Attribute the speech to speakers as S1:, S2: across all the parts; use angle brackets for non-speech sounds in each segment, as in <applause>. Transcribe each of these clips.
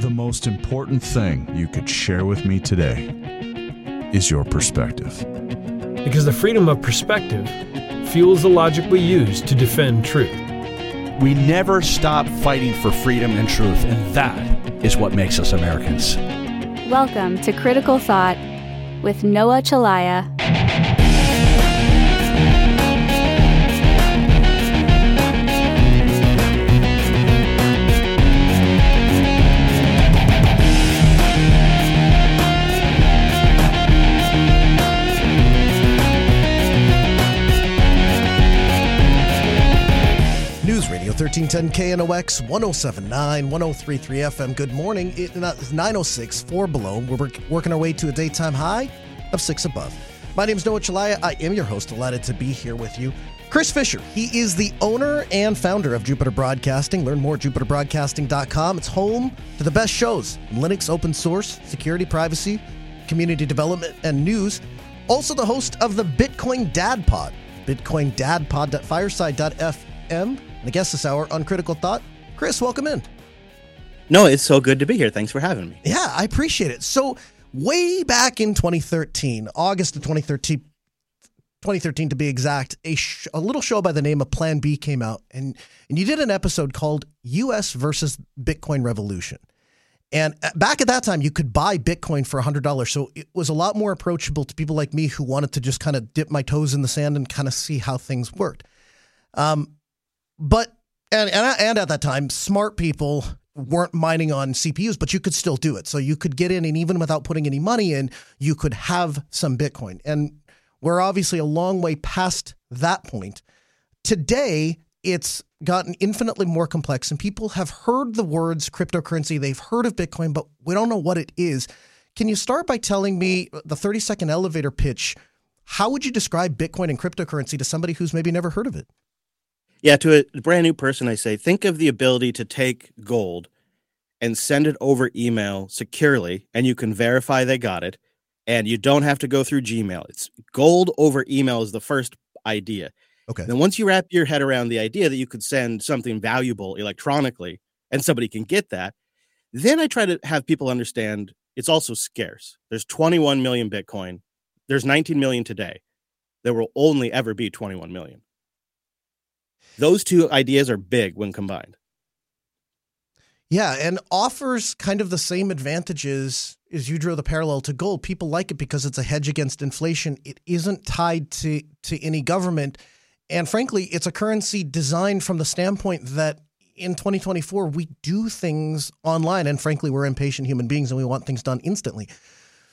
S1: The most important thing you could share with me today is your perspective.
S2: Because the freedom of perspective fuels the logic we use to defend truth.
S3: We never stop fighting for freedom and truth, and that is what makes us Americans.
S4: Welcome to Critical Thought with Noah Chelliah.
S5: 1310 KNOX 1079 1033 FM. Good morning. It is 906, 4 below. We're working our way to a daytime high of 6 above. My name is Noah Chelliah. I am your host. Delighted to be here with you. Chris Fisher, he is the owner and founder of Jupiter Broadcasting. Learn more at jupiterbroadcasting.com. It's home to the best shows in Linux, open source, security, privacy, community development, and news. Also, the host of the Bitcoin Dad Pod, bitcoin dad bitcoindadpod.fireside.fm. And the guest this hour on Critical Thought, Chris, welcome in.
S6: No, it's so good to be here. Thanks for having me.
S5: Yeah, I appreciate it. So, way back in 2013, August of 2013, 2013 to be exact, a, sh- a little show by the name of Plan B came out, and and you did an episode called "U.S. versus Bitcoin Revolution." And back at that time, you could buy Bitcoin for $100. So it was a lot more approachable to people like me who wanted to just kind of dip my toes in the sand and kind of see how things worked. Um, but and and, and at that time, smart people weren't mining on CPUs, but you could still do it. So you could get in, and even without putting any money in, you could have some Bitcoin. And we're obviously a long way past that point. Today, it's gotten infinitely more complex, and people have heard the words cryptocurrency. They've heard of Bitcoin, but we don't know what it is. Can you start by telling me the 30 second elevator pitch? How would you describe Bitcoin and cryptocurrency to somebody who's maybe never heard of it?
S6: Yeah, to a brand new person, I say think of the ability to take gold and send it over email securely, and you can verify they got it, and you don't have to go through Gmail. It's gold over email is the first idea.
S5: Okay.
S6: Then once you wrap your head around the idea that you could send something valuable electronically and somebody can get that, then I try to have people understand it's also scarce. There's 21 million Bitcoin. There's 19 million today. There will only ever be 21 million. Those two ideas are big when combined.
S5: Yeah, and offers kind of the same advantages as you drew the parallel to gold. People like it because it's a hedge against inflation. It isn't tied to to any government, and frankly, it's a currency designed from the standpoint that in 2024 we do things online, and frankly, we're impatient human beings and we want things done instantly.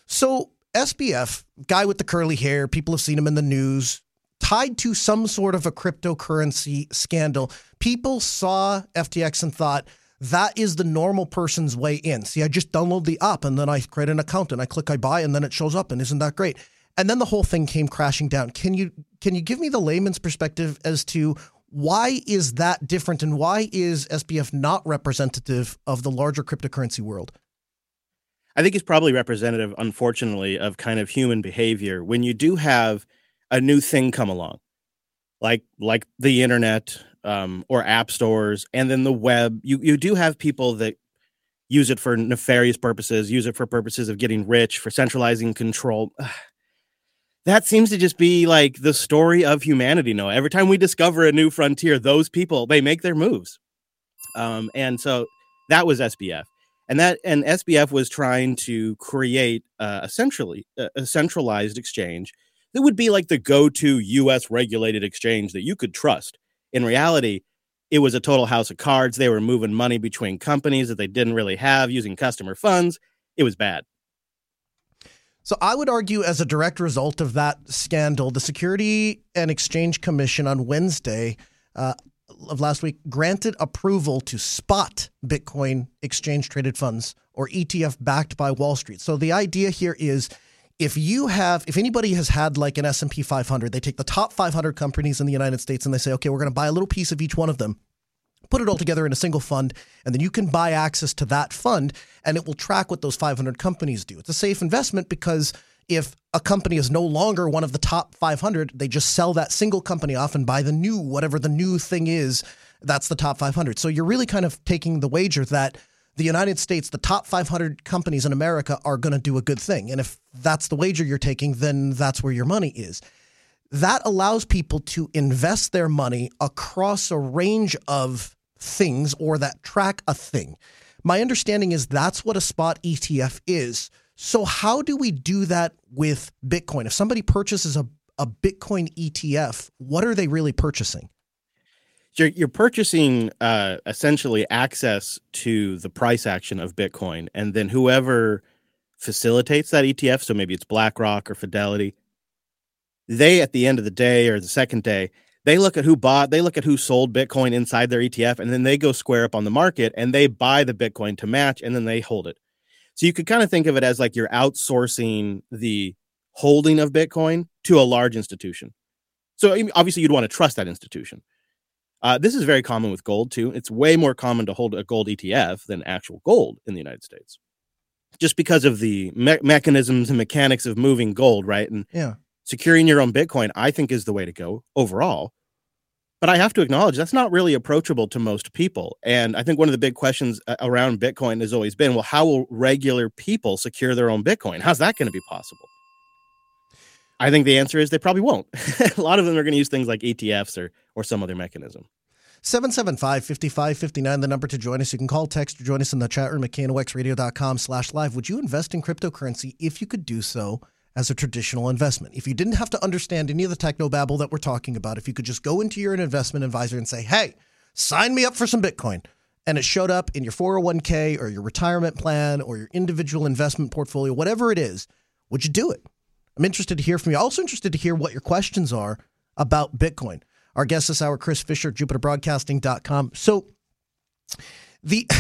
S5: So SBF, guy with the curly hair, people have seen him in the news, tied to some sort of a cryptocurrency scandal. People saw FTX and thought that is the normal person's way in. See, I just download the app and then I create an account and I click I buy and then it shows up and isn't that great? And then the whole thing came crashing down. Can you can you give me the layman's perspective as to why is that different and why is SBF not representative of the larger cryptocurrency world?
S6: I think it's probably representative, unfortunately, of kind of human behavior when you do have a new thing come along, like like the internet um, or app stores, and then the web. You you do have people that use it for nefarious purposes, use it for purposes of getting rich, for centralizing control. <sighs> That seems to just be like the story of humanity. No, every time we discover a new frontier, those people they make their moves, um, and so that was SBF and that and SBF was trying to create uh, essentially a, a centralized exchange that would be like the go-to U.S. regulated exchange that you could trust. In reality, it was a total house of cards. They were moving money between companies that they didn't really have using customer funds. It was bad.
S5: So I would argue, as a direct result of that scandal, the Security and Exchange Commission on Wednesday uh, of last week granted approval to spot Bitcoin exchange traded funds or ETF backed by Wall Street. So the idea here is if you have if anybody has had like an S&P 500, they take the top 500 companies in the United States and they say, "Okay, we're going to buy a little piece of each one of them." Put it all together in a single fund, and then you can buy access to that fund, and it will track what those 500 companies do. It's a safe investment because if a company is no longer one of the top 500, they just sell that single company off and buy the new, whatever the new thing is, that's the top 500. So you're really kind of taking the wager that the United States, the top 500 companies in America are going to do a good thing. And if that's the wager you're taking, then that's where your money is. That allows people to invest their money across a range of things or that track a thing. My understanding is that's what a spot ETF is. So, how do we do that with Bitcoin? If somebody purchases a, a Bitcoin ETF, what are they really purchasing?
S6: You're, you're purchasing uh, essentially access to the price action of Bitcoin, and then whoever facilitates that ETF, so maybe it's BlackRock or Fidelity, they at the end of the day or the second day, they look at who bought, they look at who sold Bitcoin inside their ETF, and then they go square up on the market and they buy the Bitcoin to match, and then they hold it. So you could kind of think of it as like you're outsourcing the holding of Bitcoin to a large institution. So obviously you'd want to trust that institution. Uh, this is very common with gold too. It's way more common to hold a gold ETF than actual gold in the United States, just because of the me- mechanisms and mechanics of moving gold, right? And
S5: yeah,
S6: securing your own Bitcoin, I think, is the way to go overall. But I have to acknowledge that's not really approachable to most people. And I think one of the big questions uh, around Bitcoin has always been well, how will regular people secure their own Bitcoin? How's that going to be possible? I think the answer is they probably won't. <laughs> a lot of them are going to use things like ETFs or, or some other mechanism.
S5: 775 5559, the number to join us. You can call, text, or join us in the chat room at knoxradio.com slash live. Would you invest in cryptocurrency if you could do so as a traditional investment. If you didn't have to understand any of the techno babble that we're talking about, if you could just go into your investment advisor and say, hey, sign me up for some Bitcoin, and it showed up in your 401k or your retirement plan or your individual investment portfolio, whatever it is, would you do it? I'm interested to hear from you. Also interested to hear what your questions are about Bitcoin. Our guest this hour, Chris Fisher, JupiterBroadcasting.com. So the <laughs>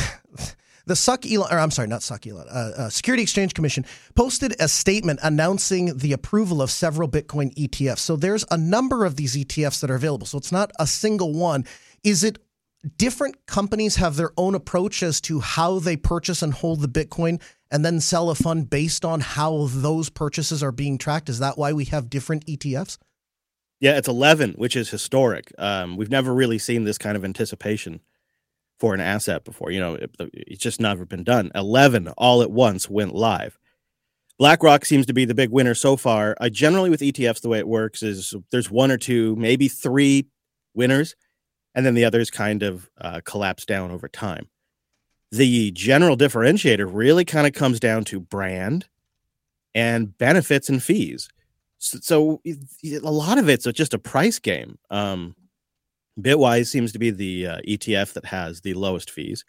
S5: The Suck Elon, or I'm sorry, not Suck Elon, uh, uh, Security Exchange Commission posted a statement announcing the approval of several Bitcoin ETFs. So there's a number of these ETFs that are available. So it's not a single one. Is it different companies have their own approach as to how they purchase and hold the Bitcoin and then sell a fund based on how those purchases are being tracked? Is that why we have different ETFs?
S6: Yeah, it's 11, which is historic. Um, we've never really seen this kind of anticipation for an asset before. You know, it, it's just never been done. 11 all at once went live. BlackRock seems to be the big winner so far. I generally with ETFs, the way it works is there's one or two, maybe three winners, and then the others kind of uh, collapse down over time. The general differentiator really kind of comes down to brand and benefits and fees. So, so a lot of it's just a price game. Um, Bitwise seems to be the uh, ETF that has the lowest fees.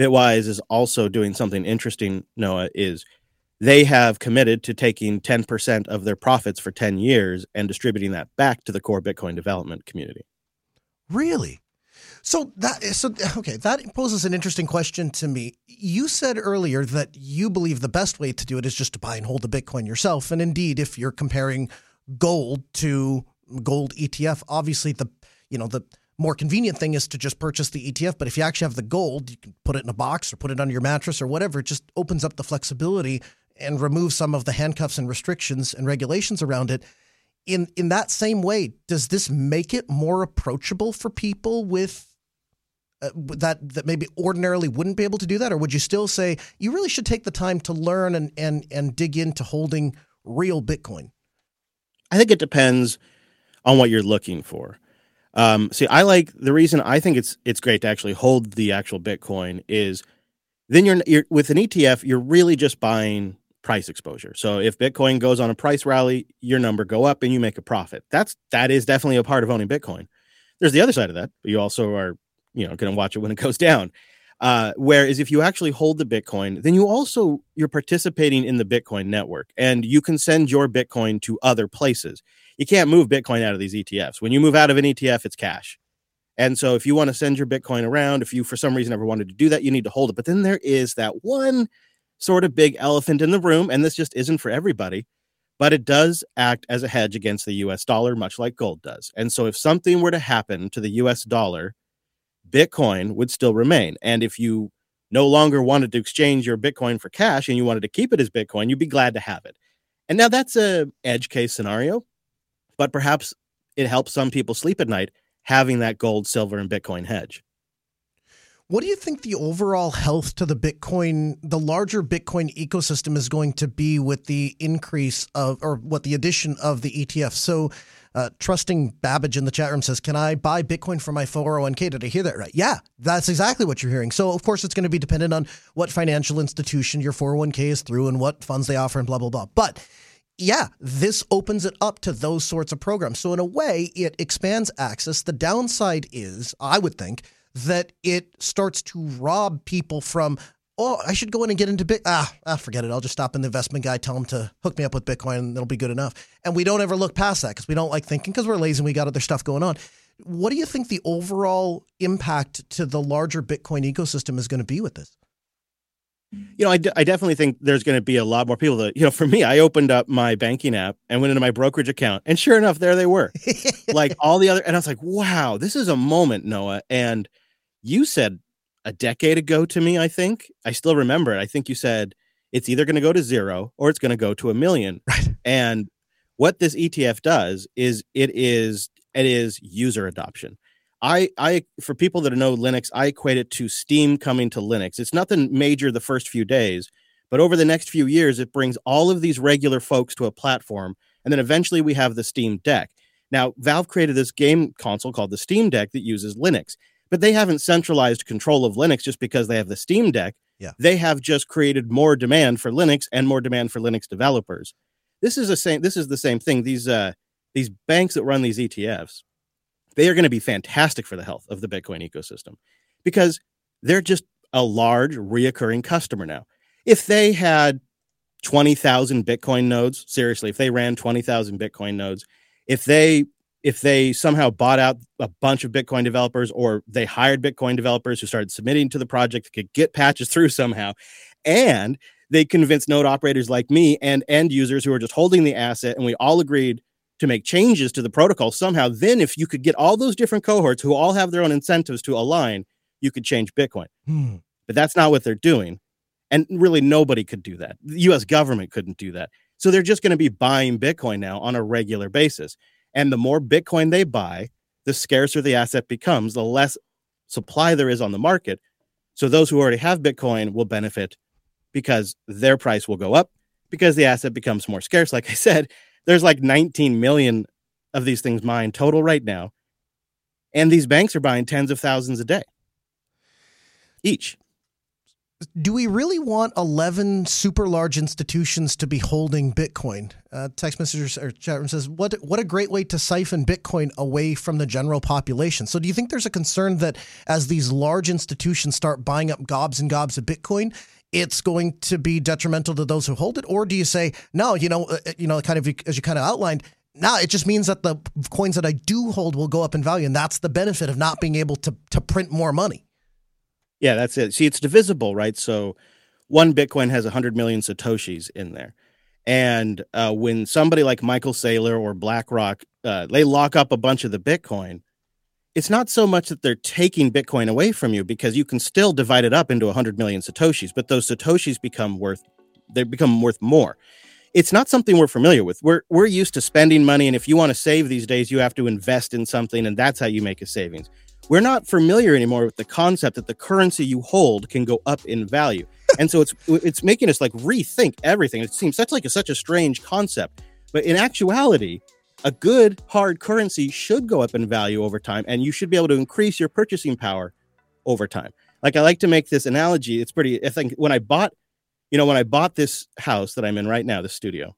S6: Bitwise is also doing something interesting, Noah, is they have committed to taking 10% of their profits for 10 years and distributing that back to the core Bitcoin development community.
S5: Really? So that so okay, that poses an interesting question to me. You said earlier that you believe the best way to do it is just to buy and hold the Bitcoin yourself. And indeed, if you're comparing gold to gold ETF, obviously the you know, the more convenient thing is to just purchase the ETF. But if you actually have the gold, you can put it in a box or put it under your mattress or whatever. It just opens up the flexibility and removes some of the handcuffs and restrictions and regulations around it. In in that same way, does this make it more approachable for people with uh, that that maybe ordinarily wouldn't be able to do that, or would you still say you really should take the time to learn and and and dig into holding real Bitcoin?
S6: I think it depends on what you're looking for. Um, see, I like the reason I think it's it's great to actually hold the actual Bitcoin is then you're, you're with an ETF, you're really just buying price exposure. So if Bitcoin goes on a price rally, your number go up and you make a profit. That's that is definitely a part of owning Bitcoin. There's the other side of that. You also are, you know, going to watch it when it <laughs> goes down. Uh, whereas if you actually hold the Bitcoin, then you also you're participating in the Bitcoin network, and you can send your Bitcoin to other places you can't move Bitcoin out of these ETFs. When you move out of an ETF, it's cash. And so if you want to send your Bitcoin around, if you for some reason ever wanted to do that, you need to hold it. But then there is that one sort of big elephant in the room, and this just isn't for everybody, but it does act as a hedge against the US dollar, much like gold does. And so if something were to happen to the US dollar, Bitcoin would still remain. And if you no longer wanted to exchange your Bitcoin for cash and you wanted to keep it as Bitcoin, you'd be glad to have it. And now that's a edge case scenario but perhaps it helps some people sleep at night having that gold, silver, and Bitcoin hedge.
S5: What do you think the overall health to the Bitcoin, the larger Bitcoin ecosystem is going to be with the increase of, or what the addition of the ETF? So, uh, trusting Babbage in the chat room says, Can I buy Bitcoin for my 401k? Did I hear that right? Yeah, that's exactly what you're hearing. So, of course, it's going to be dependent on what financial institution your 401k is through and what funds they offer and blah, blah, blah. But yeah, this opens it up to those sorts of programs. So, in a way, it expands access. The downside is, I would think, that it starts to rob people from oh i should go in and get into Bitcoin. ah, ah forget it i'll just stop in the investment guy tell him to hook me up with bitcoin and it'll be good enough and we don't ever look past that because we don't like thinking because we're lazy and we got other stuff going on what do you think the overall impact to the larger bitcoin ecosystem is going to be with this
S6: you know, I, d- I definitely think there's going to be a lot more people that, you know, for me, I opened up my banking app and went into my brokerage account, and sure enough, there they were. <laughs> like all the other, and I was like, wow, this is a moment, Noah. And you said a decade ago to me, I think, I still remember it. I think you said it's either going to go to zero or it's going to go to a million. <laughs>
S5: Right.
S6: And what this ETF does is it is it is user adoption. I I for people that know Linux, I equate it to Steam coming to Linux. It's nothing major the first few days, but over the next few years, it brings all of these regular folks to a platform, and then eventually we have the Steam Deck. Now, Valve created this game console called the Steam Deck that uses Linux but they haven't centralized control of Linux just because they have the Steam Deck.
S5: Yeah.
S6: They have just created more demand for Linux and more demand for Linux developers. This is the same this is the same thing. These uh these banks that run these ETFs, they are going to be fantastic for the health of the Bitcoin ecosystem because they're just a large reoccurring customer now. If they had 20,000 Bitcoin nodes, seriously, if they ran 20,000 Bitcoin nodes, if they if they somehow bought out a bunch of Bitcoin developers or they hired Bitcoin developers who started submitting to the project could get patches through somehow, and they convinced node operators like me and end users who are just holding the asset, and we all agreed to make changes to the protocol somehow, then if you could get all those different cohorts who all have their own incentives to align, you could change Bitcoin.
S5: Hmm.
S6: But that's not what they're doing. And really, nobody could do that. The US government couldn't do that. So they're just going to be buying Bitcoin now on a regular basis. And the more Bitcoin they buy, the scarcer the asset becomes, the less supply there is on the market. So those who already have Bitcoin will benefit because their price will go up because the asset becomes more scarce. Like I said, there's like 19 million of these things mined total right now. And these banks are buying tens of thousands a day each
S5: do we really want 11 super large institutions to be holding Bitcoin? Uh, text message or chat room says, what, what a great way to siphon Bitcoin away from the general population. So, do you think there's a concern that as these large institutions start buying up gobs and gobs of Bitcoin, it's going to be detrimental to those who hold it? Or do you say, no, you know, uh, uh, you know, kind of as you kind of outlined, now it just means that the coins that I do hold will go up in value. And that's the benefit of not being able to, to print more money.
S6: Yeah, that's it. See, it's divisible, right? So one Bitcoin has 100 million Satoshis in there. And uh, when somebody like Michael Saylor or BlackRock, uh, they lock up a bunch of the Bitcoin, it's not so much that they're taking Bitcoin away from you because you can still divide it up into 100 million Satoshis, but those Satoshis become worth, they become worth more. It's not something we're familiar with. We're, we're used to spending money. And if you want to save these days, you have to invest in something, and that's how you make a savings we're not familiar anymore with the concept that the currency you hold can go up in value. And so it's <laughs> it's making us like rethink everything. It seems such like a, such a strange concept, but in actuality, a good hard currency should go up in value over time, and you should be able to increase your purchasing power over time. Like I like to make this analogy. It's pretty. I think when I bought, you know, when I bought this house that I'm in right now, the studio,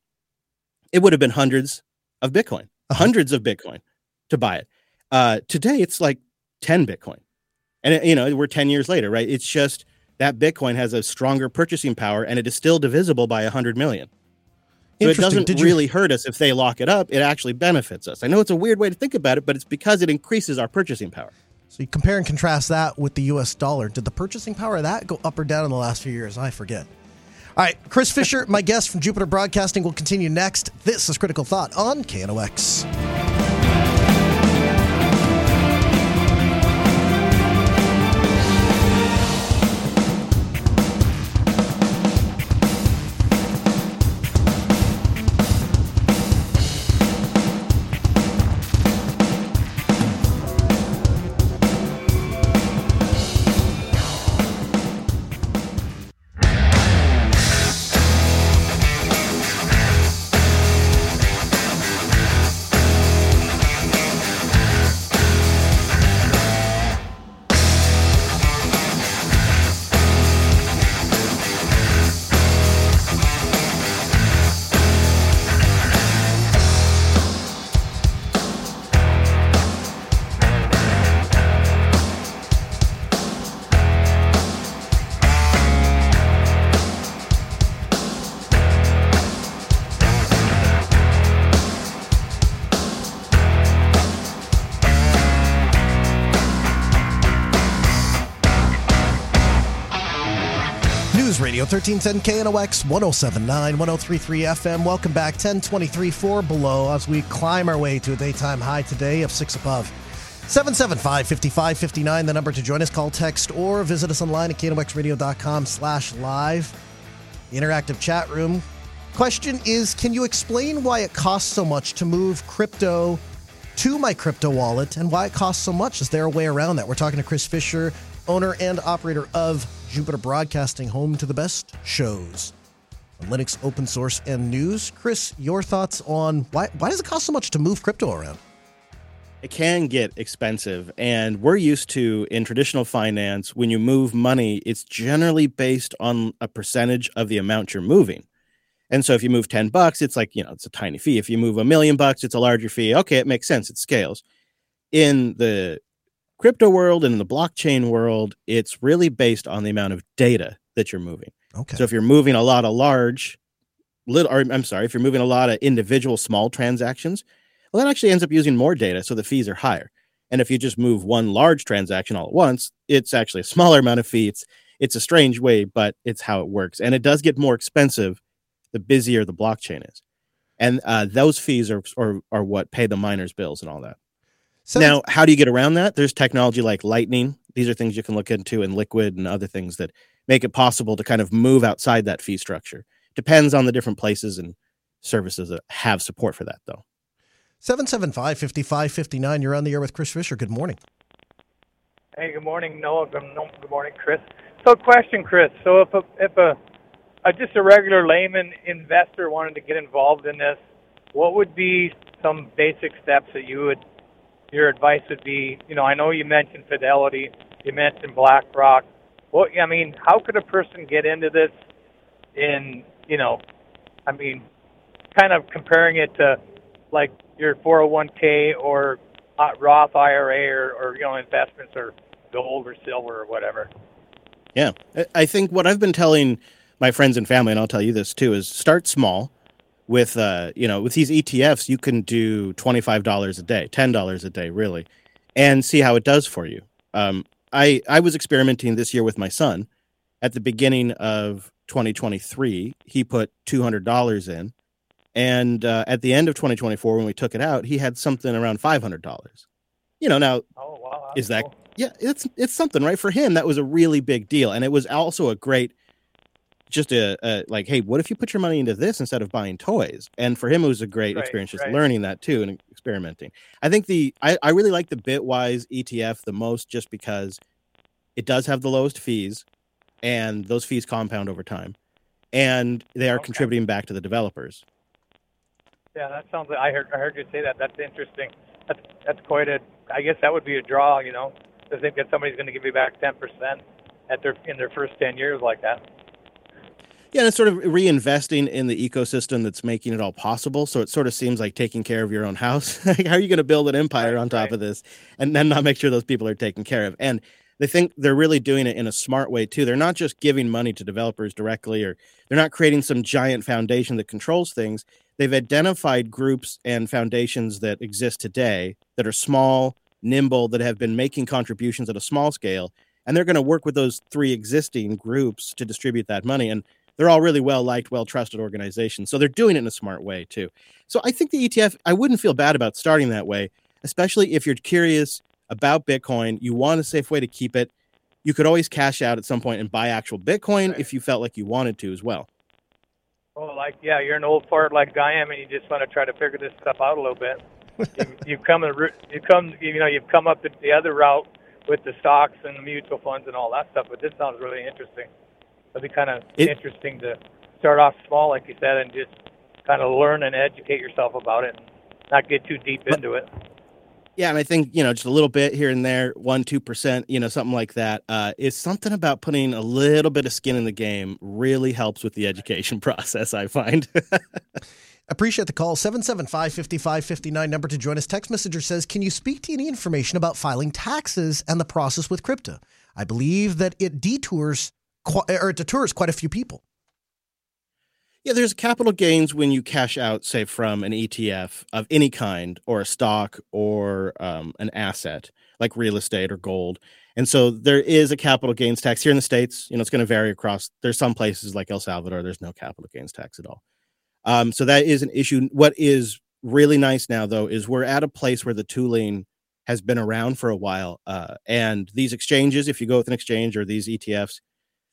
S6: it would have been hundreds of Bitcoin, uh-huh. hundreds of Bitcoin to buy it. Uh, today, it's like 10 Bitcoin. And, you know, we're 10 years later, right? It's just that Bitcoin has a stronger purchasing power and it is still divisible by 100 million. So it doesn't Did really you... hurt us if they lock it up. It actually benefits us. I know it's a weird way to think about it, but it's because it increases our purchasing power.
S5: So you compare and contrast that with the US dollar. Did the purchasing power of that go up or down in the last few years? I forget. All right, Chris Fisher, my guest from Jupiter Broadcasting, will continue next. This is Critical Thought on KNOX. 1310 KNOX 1079 1033 FM. Welcome back. 1023 4 below as we climb our way to a daytime high today of 6 above. 775 5559, the number to join us. Call, text, or visit us online at knoxradio.com slash live. Interactive chat room. Question is Can you explain why it costs so much to move crypto to my crypto wallet and why it costs so much? Is there a way around that? We're talking to Chris Fisher, owner and operator of Jupiter Broadcasting, home to the best shows. Linux, open source, and news. Chris, your thoughts on why, why does it cost so much to move crypto around?
S6: it can get expensive and we're used to in traditional finance when you move money it's generally based on a percentage of the amount you're moving. And so if you move 10 bucks it's like you know it's a tiny fee. If you move a million bucks it's a larger fee. Okay it makes sense. It scales. In the crypto world and in the blockchain world it's really based on the amount of data that you're moving
S5: Okay.
S6: so if you're moving a lot of large little or i'm sorry if you're moving a lot of individual small transactions well, that actually ends up using more data, so the fees are higher. And if you just move one large transaction all at once, it's actually a smaller amount of fees. It's it's a strange way, but it's how it works. And it does get more expensive the busier the blockchain is. And uh, those fees are, are are what pay the miners' bills and all that.
S5: So
S6: now, how do you get around that? There's technology like Lightning. These are things you can look into, and Liquid and other things that make it possible to kind of move outside that fee structure. Depends on the different places and services that have support for that, though.
S5: 775 5559. You're on the air with Chris Fisher. Good morning.
S7: Hey, good morning, Noah. Good, no, good morning, Chris. So, question, Chris. So, if a if a, a just a regular layman investor wanted to get involved in this, what would be some basic steps that you would your advice would be? You know, I know you mentioned Fidelity, you mentioned BlackRock. What I mean, how could a person get into this? In you know, I mean, kind of comparing it to like your 401k or Roth IRA or, or you know investments or gold or silver or whatever.
S6: Yeah, I think what I've been telling my friends and family, and I'll tell you this too, is start small. With uh, you know, with these ETFs, you can do twenty five dollars a day, ten dollars a day, really, and see how it does for you. Um, I I was experimenting this year with my son. At the beginning of 2023, he put two hundred dollars in, and uh, at the end of 2024, when we took it out, he had something around five hundred dollars. You know, now
S7: Oh wow!
S6: is that
S7: cool.
S6: yeah it's it's something right for him that was a really big deal and it was also a great just a, a like hey what if you put your money into this instead of buying toys and for him it was a great
S7: Right,
S6: experience just
S7: right.
S6: learning that too and experimenting i think the I, I really like the bitwise etf the most just because it does have the lowest fees and those fees compound over time and they are
S7: Okay.
S6: contributing back to the developers
S7: Yeah, that sounds. Like, I heard I heard you say that. That's interesting. That's that's quite a. I guess that would be a draw. You know, to think that somebody's going to give you back ten percent at their in their first ten years like that.
S6: Yeah, and it's sort of reinvesting in the ecosystem that's making it all possible. So it sort of seems like taking care of your own house. <laughs> Like, How are you going to build an empire
S7: Right,
S6: on top
S7: right.
S6: of this and then not make sure those people are taken care of? And they think they're really doing it in a smart way too. They're not just giving money to developers directly or they're not creating some giant foundation that controls things. They've identified groups and foundations that exist today that are small, nimble, that have been making contributions at a small scale. And they're going to work with those three existing groups to distribute that money. And they're all really well liked, well trusted organizations. So they're doing it in a smart way too. So I think the ETF, I wouldn't feel bad about starting that way, especially if you're curious about Bitcoin, you want a safe way to keep it. You could always cash out at some point and buy actual Bitcoin
S7: Right.
S6: if you felt like you wanted to as well.
S7: Oh, like yeah, you're an old fart like I am, and you just want to try to figure this stuff out a little bit. you, <laughs> you've come ru- you come you know you've come up the, the other route with the stocks and the mutual funds and all that stuff. But this sounds really interesting. It'd be kind of
S6: It-
S7: interesting to start off small, like you said, and just kind of learn and educate yourself about it, and not get too deep
S6: But-
S7: into it.
S6: Yeah, and I think you know just a little bit here and there, one two percent, you know, something like that. Uh, is something about putting a little bit of skin in the game really helps with the education <laughs> process. I find. <laughs>
S5: Appreciate the call. 775 5559 number to join us. Text messenger says, Can you speak to any information about filing taxes and the process with crypto? I believe that it detours qui- or it deters quite a few people.
S6: Yeah, there's capital gains when you cash out, say, from an ETF of any kind, or a stock, or um, an asset like real estate or gold. And so there is a capital gains tax here in the States. You know, it's going to vary across. There's some places like El Salvador, there's no capital gains tax at all. Um, so that is an issue. What is really nice now, though, is we're at a place where the tooling has been around for a while. Uh, and these exchanges, if you go with an exchange or these ETFs,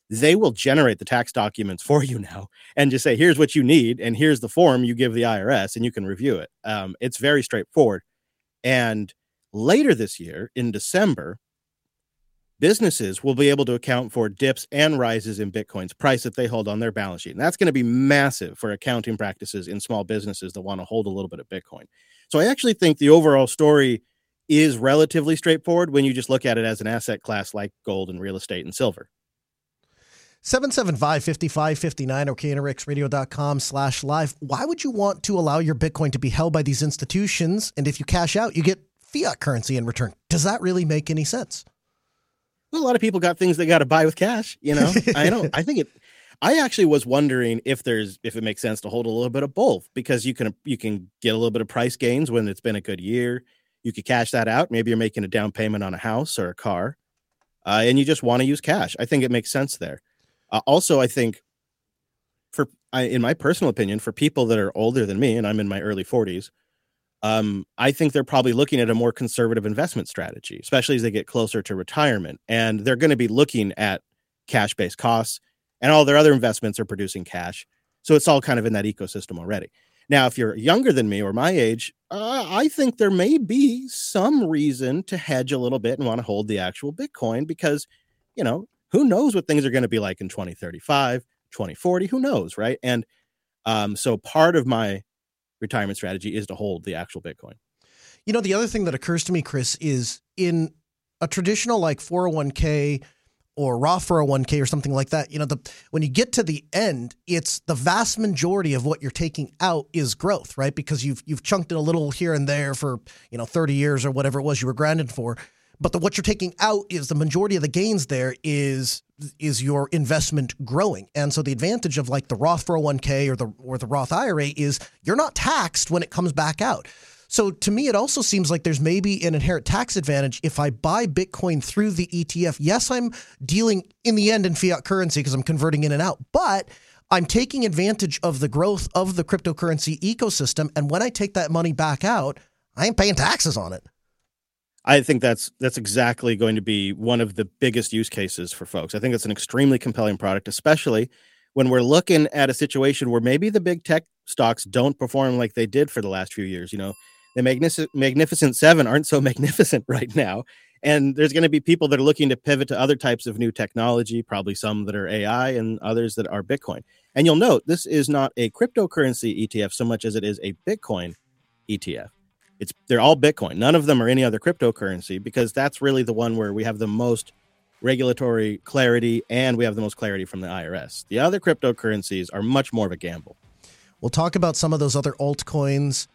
S6: they will generate the tax documents for you now and just say, here's what you need. And here's the form you give the IRS and you can review it. Um, it's very straightforward. And later this year, in December, businesses will be able to account for dips and rises in Bitcoin's price that they hold on their balance sheet. And that's going to be massive for accounting practices in small businesses that want to hold a little bit of Bitcoin. So I actually think the overall story is relatively straightforward when you just look at it as an asset class like gold and real estate and silver.
S5: 775-5559 or knoxradio.com slash live. Why would you want to allow your Bitcoin to be held by these institutions? And if you cash out, you get fiat currency in return. Does that really make any sense?
S6: Well, a lot of people got things they got to buy with cash. You know, I don't. <laughs> I think it. I actually was wondering if there's if it makes sense to hold a little bit of both because you can you can get a little bit of price gains when it's been a good year. You could cash that out. Maybe you're making a down payment on a house or a car, uh, and you just want to use cash. I think it makes sense there. Uh, also, I think for I, in my personal opinion, for people that are older than me, and I'm in my early 40s, um, I think they're probably looking at a more conservative investment strategy, especially as they get closer to retirement. And they're going to be looking at cash based costs, and all their other investments are producing cash. So it's all kind of in that ecosystem already. Now, if you're younger than me or my age, uh, I think there may be some reason to hedge a little bit and want to hold the actual Bitcoin because, you know, who knows what things are going to be like in 2035, 2040, who knows, right? And um, so part of my retirement strategy is to hold the actual Bitcoin.
S5: You know, the other thing that occurs to me, Chris, is in a traditional like 401k or Roth 401k or something like that, you know, the when you get to the end, it's the vast majority of what you're taking out is growth, right? Because you've you've chunked it a little here and there for, you know, 30 years or whatever it was you were grinding for. But the, what you're taking out is the majority of the gains there is is your investment growing. And so the advantage of like the Roth 401k or the or the Roth IRA is you're not taxed when it comes back out. So to me, it also seems like there's maybe an inherent tax advantage if I buy Bitcoin through the ETF. Yes, I'm dealing in the end in fiat currency because I'm converting in and out, but I'm taking advantage of the growth of the cryptocurrency ecosystem. And when I take that money back out, I ain't paying taxes on it.
S6: I think that's that's exactly going to be one of the biggest use cases for folks. I think it's an extremely compelling product, especially when we're looking at a situation where maybe the big tech stocks don't perform like they did for the last few years. You know, the magnificent magnificent seven aren't so <laughs> magnificent right now, and there's going to be people that are looking to pivot to other types of new technology, probably some that are AI and others that are Bitcoin. And you'll note this is not a cryptocurrency ETF so much as it is a Bitcoin ETF. It's they're all Bitcoin. None of them are any other cryptocurrency because that's really the one where we have the most regulatory clarity and we have the most clarity from the IRS. The other cryptocurrencies are much more of a gamble.
S5: We'll talk about some of those other altcoins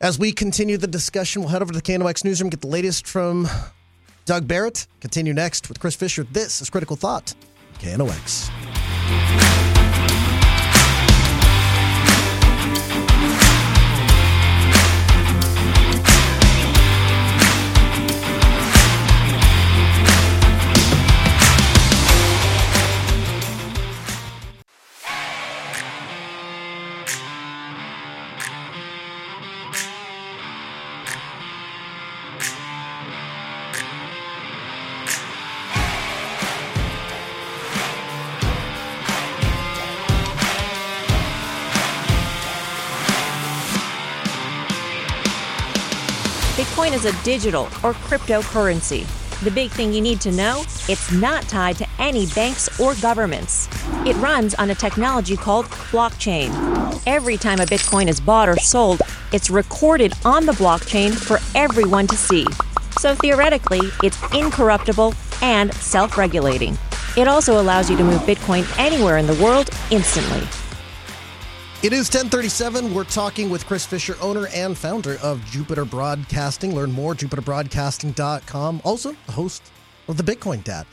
S5: as we continue the discussion. We'll head over to the KNOX newsroom, get the latest from Doug Barrett. Continue next with Chris Fisher. This is Critical Thought, KNOX.
S8: Is a digital or cryptocurrency. The big thing you need to know it's not tied to any banks or governments. It runs on a technology called blockchain. Every time a Bitcoin is bought or sold, it's recorded on the blockchain for everyone to see. So theoretically, it's incorruptible and self regulating. It also allows you to move Bitcoin anywhere in the world instantly.
S5: It is 1037. We're talking with Chris Fisher, owner and founder of Jupiter Broadcasting. Learn more, jupiterbroadcasting.com. Also, the host of the Bitcoin Dad.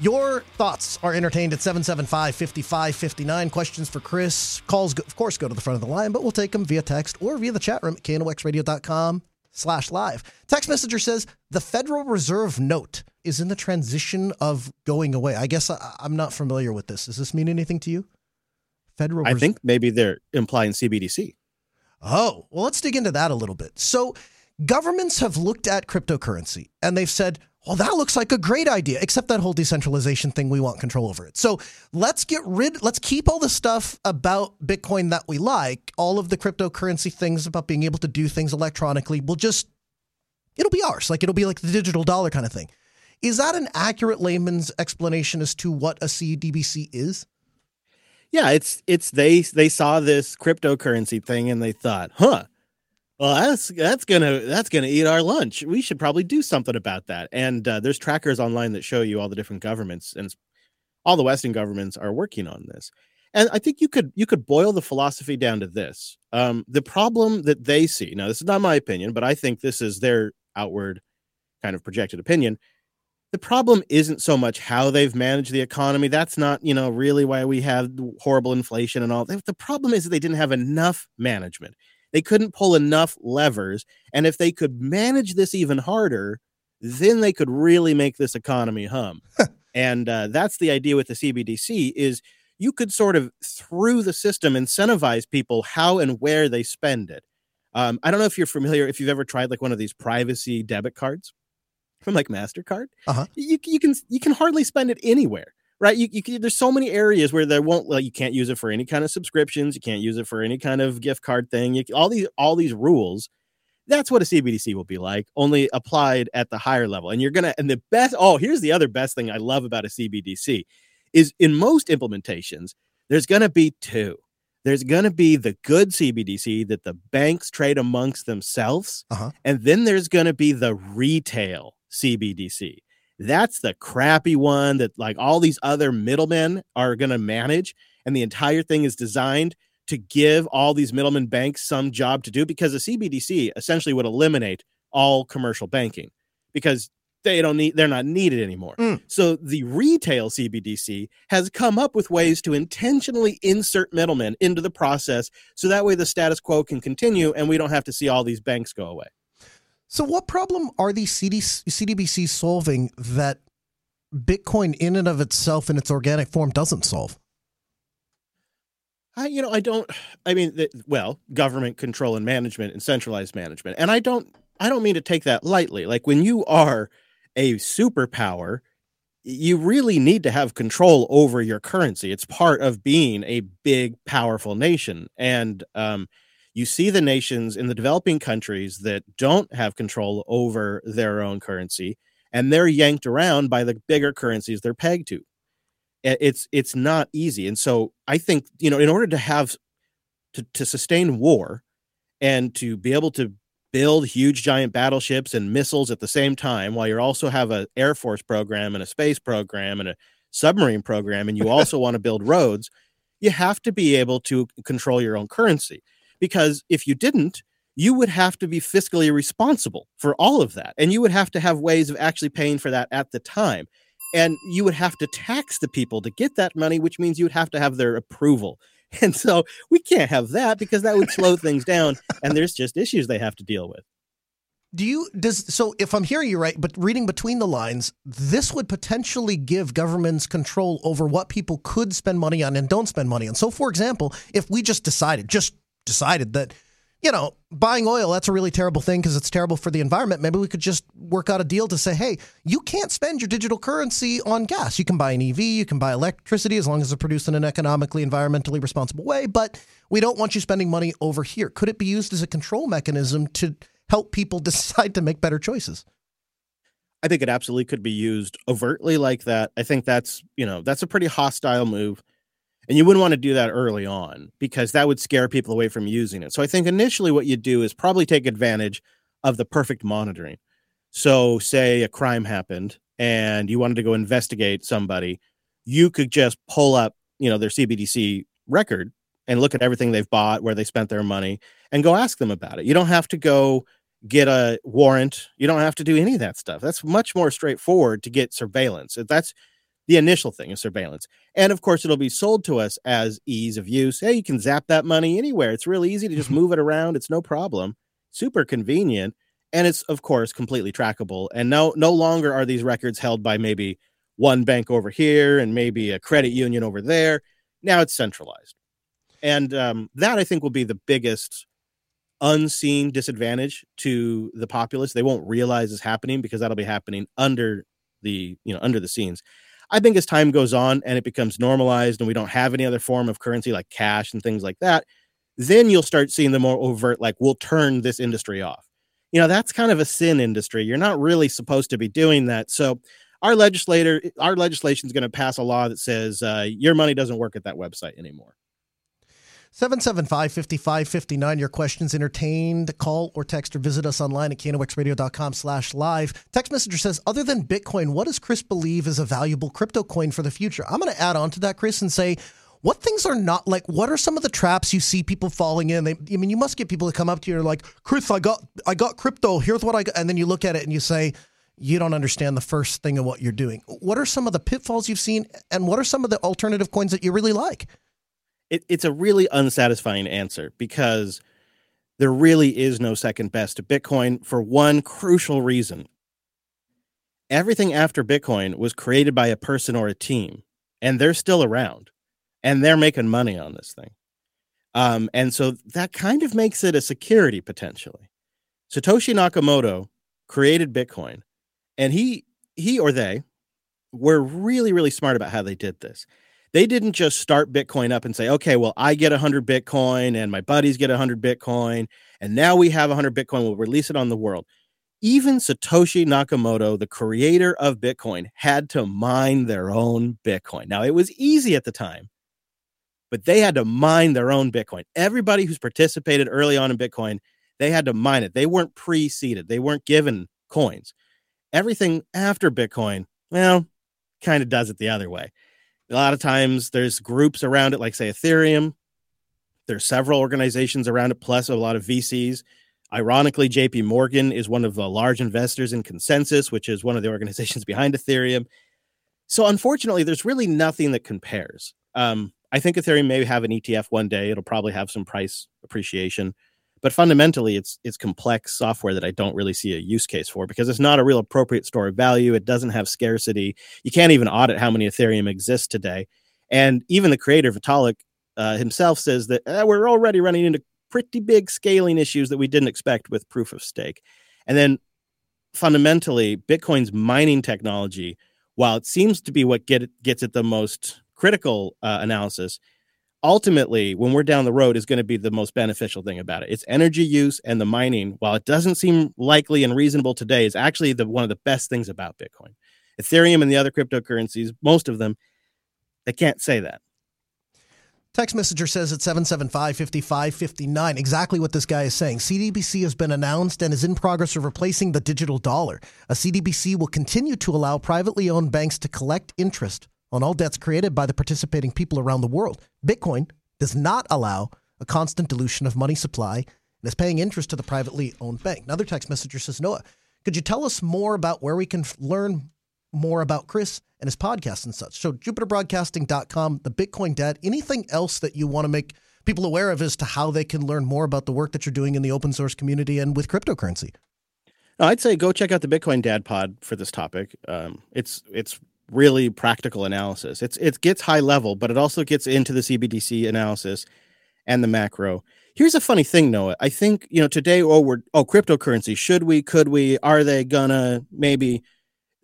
S5: Your thoughts are entertained at 775 5559. Questions for Chris. Calls, of course, go to the front of the line, but we'll take them via text or via the chat room at knoxradio.com slash live. Text messenger says, the Federal Reserve note is in the transition of going away. I guess I, am not familiar with this. Does this mean anything to you?
S6: Federal. I think maybe they're implying CBDC.
S5: Oh, well, let's dig into that a little bit. So, governments have looked at cryptocurrency and they've said, well, that looks like a great idea, except that whole decentralization thing, we want control over it. So let's get rid, let's keep all the stuff about Bitcoin that we like, all of the cryptocurrency things about being able to do things electronically. We'll just, it'll be ours. Like it'll be like the digital dollar kind of thing. Is that an accurate layman's explanation as to what a CDBC is?
S6: Yeah, it's it's they they saw this cryptocurrency thing and they thought, huh, well that's that's gonna that's gonna eat our lunch. We should probably do something about that. And uh, there's trackers online that show you all the different governments and all the western governments are working on this. And i think you could you could boil the philosophy down to this. Um, the problem that they see now this is not my opinion but i think this is their outward kind of projected opinion the problem isn't so much how they've managed the economy that's not you know really why we have horrible inflation and all the problem is that they didn't have enough management they couldn't pull enough levers. And if they could manage this even harder, then they could really make this economy hum. <laughs> and uh, that's the idea with the CBDC is you could sort of through the system incentivize people how and where they spend it. Um, I don't know if you're familiar, if you've ever tried like one of these privacy debit cards from like Mastercard. Uh-huh. You you can you can hardly spend it anywhere right? You, you there's so many areas where they won't like you can't use it for any kind of subscriptions, you can't use it for any kind of gift card thing. You, all these all these rules. That's what a CBDC will be like, only applied at the higher level. And you're gonna and the best. Oh, here's the other best thing I love about a CBDC is in most implementations there's gonna be two. There's going to be the good CBDC that the banks trade amongst themselves. Uh-huh. And then there's going to be the retail CBDC. That's the crappy one that like all these other middlemen are going to manage. And the entire thing is designed to give all these middlemen banks some job to do because the CBDC essentially would eliminate all commercial banking because they don't need they're not needed anymore. Mm. So the retail CBDC has come up with ways to intentionally insert middlemen into the process so that way the status quo can continue and we don't have to see all these banks go away.
S5: So, what problem are these CD, CDBCs solving that Bitcoin, in and of itself, in its organic form, doesn't solve?
S6: I, you know, I don't. I mean, the, well, government control and management and centralized management, and I don't. I don't mean to take that lightly. Like when you are a superpower, you really need to have control over your currency. It's part of being a big, powerful nation, and um, you see the nations in the developing countries that don't have control over their own currency and they're yanked around by the bigger currencies they're pegged to. It's it's not easy. And so i think you know in order to have to, to sustain war and to be able to build huge giant battleships and missiles at the same time while you also have an air force program and a space program and a submarine program and you <laughs> also want to build roads you have to be able to control your own currency because if you didn't, you would have to be fiscally responsible for all of that. And you would have to have ways of actually paying for that at the time. And you would have to tax the people to get that money, which means you would have to have their approval. <laughs> And so we can't have that because that would slow things down. And there's just issues they have to deal with.
S5: Do you does so if I'm hearing you right, but reading between the lines, this would potentially give governments control over what people could spend money on and don't spend money on. So for example, if we just decided, just decided that, you know, buying oil, that's a really terrible thing because it's terrible for the environment. Maybe we could just work out a deal to say, hey, you can't spend your digital currency on gas. You can buy an EV, you can buy electricity as long as it's produced in an economically, environmentally responsible way, but we don't want you spending money over here. Could it be used as a control mechanism to help people <laughs> decide to make better choices?
S6: I think it absolutely could be used overtly like that. I think that's, you know, that's a pretty hostile move. And you wouldn't want to do that early on because that would scare people away from using it. So I think initially what you'd do is probably take advantage of the perfect monitoring. So, say a crime happened and you wanted to go investigate somebody, you could just pull up, you know, their CBDC record and look at everything they've bought, where they spent their money, and go ask them about it. You don't have to go get a warrant. You don't have to do any of that stuff. That's much more straightforward to get surveillance. That's the initial thing is surveillance. And of course, it'll be sold to us as ease of use. Hey, you can zap that money anywhere. It's really easy to just mm-hmm. move it around. It's no problem. Super convenient. and it's of course completely trackable. And no no longer are these records held by maybe one bank over here and maybe a credit union over there. Now it's centralized, and um, that I think will be the biggest unseen disadvantage to the populace. They won't realize is happening because that'll be happening under the you know under the scenes. I think as time goes on and it becomes normalized and we don't have any other form of currency like cash and things like that, then you'll start seeing the more overt, like, we'll turn this industry off. You know, that's kind of a sin industry. You're not really supposed to be doing that. So, our legislator, our legislation is going to pass a law that says uh, your money doesn't work at that website anymore.
S5: 775 5559. Your questions entertained. Call or text or visit us online at knoxradio.com slash live. Text messenger says, other than Bitcoin, what does Chris believe is a valuable crypto coin for the future? I'm going to add on to that, Chris, and say, what things are not like what are some of the traps you see people falling in they i mean you must get people to come up to you and like chris i got i got crypto here's what i got and then you look at it and you say you don't understand the first thing of what you're doing what are some of the pitfalls you've seen and what are some of the alternative coins that you really like
S6: it, it's a really unsatisfying answer because there really is no second best to bitcoin for one crucial reason everything after bitcoin was created by a person or a team and they're still around and they're making money on this thing. Um, and so that kind of makes it a security potentially. Satoshi Nakamoto created Bitcoin, and he he or they were really really smart about how they did this. They didn't just start Bitcoin up and say, "Okay, well, I get 100 Bitcoin and my buddies get 100 Bitcoin, and now we have 100 Bitcoin. We'll release it on the world." Even Satoshi Nakamoto, the creator of Bitcoin, had to mine their own Bitcoin. Now, it was easy at the time but they had to mine their own Bitcoin. Everybody who's participated early on in Bitcoin, they had to mine it. They weren't pre-seeded. They weren't given coins. Everything after Bitcoin, well, kind of does it the other way. A lot of times there's groups around it, like say Ethereum. There's several organizations around it, plus a lot of VCs. Ironically, JP Morgan is one of the large investors in ConsenSys, which is one of the <laughs> organizations behind Ethereum. So unfortunately, there's really nothing that compares. Um, I think Ethereum may have an ETF one day. It'll probably have some price appreciation, but fundamentally, it's it's complex software that I don't really see a use case for because it's not a real appropriate store of value. It doesn't have scarcity. You can't even audit how many Ethereum exists today, and even the creator Vitalik uh, himself says that eh, we're already running into pretty big scaling issues that we didn't expect with proof of stake. And then fundamentally, Bitcoin's mining technology, while it seems to be what get, gets it the most critical uh, analysis ultimately when we're down the road is going to be the most beneficial thing about it it's energy use and the mining while it doesn't seem likely and reasonable today is actually the one of the best things about bitcoin ethereum and the other cryptocurrencies most of them they can't say that
S5: Text messenger says at 775 5559 exactly what this guy is saying. CDBC has been announced and is in progress of replacing the digital dollar. A CDBC will continue to allow privately owned banks to collect interest on all debts created by the participating people around the world. Bitcoin does not allow a constant dilution of money supply and is paying interest to the privately owned bank. Another text messenger says, Noah, could you tell us more about where we can f- learn more about Chris and his podcast and such? So, jupiterbroadcasting.com, the Bitcoin Dad, anything else that you want to make people aware of as to how they can learn more about the work that you're doing in the open source community and with cryptocurrency?
S6: I'd say go check out the Bitcoin Dad Pod for this topic. Um, it's it's really practical analysis. It's it gets high level, but it also gets into the CBDC analysis and the macro. Here's a funny thing, Noah. I think you know today. Oh, we're oh cryptocurrency. Should we? Could we? Are they gonna? Maybe.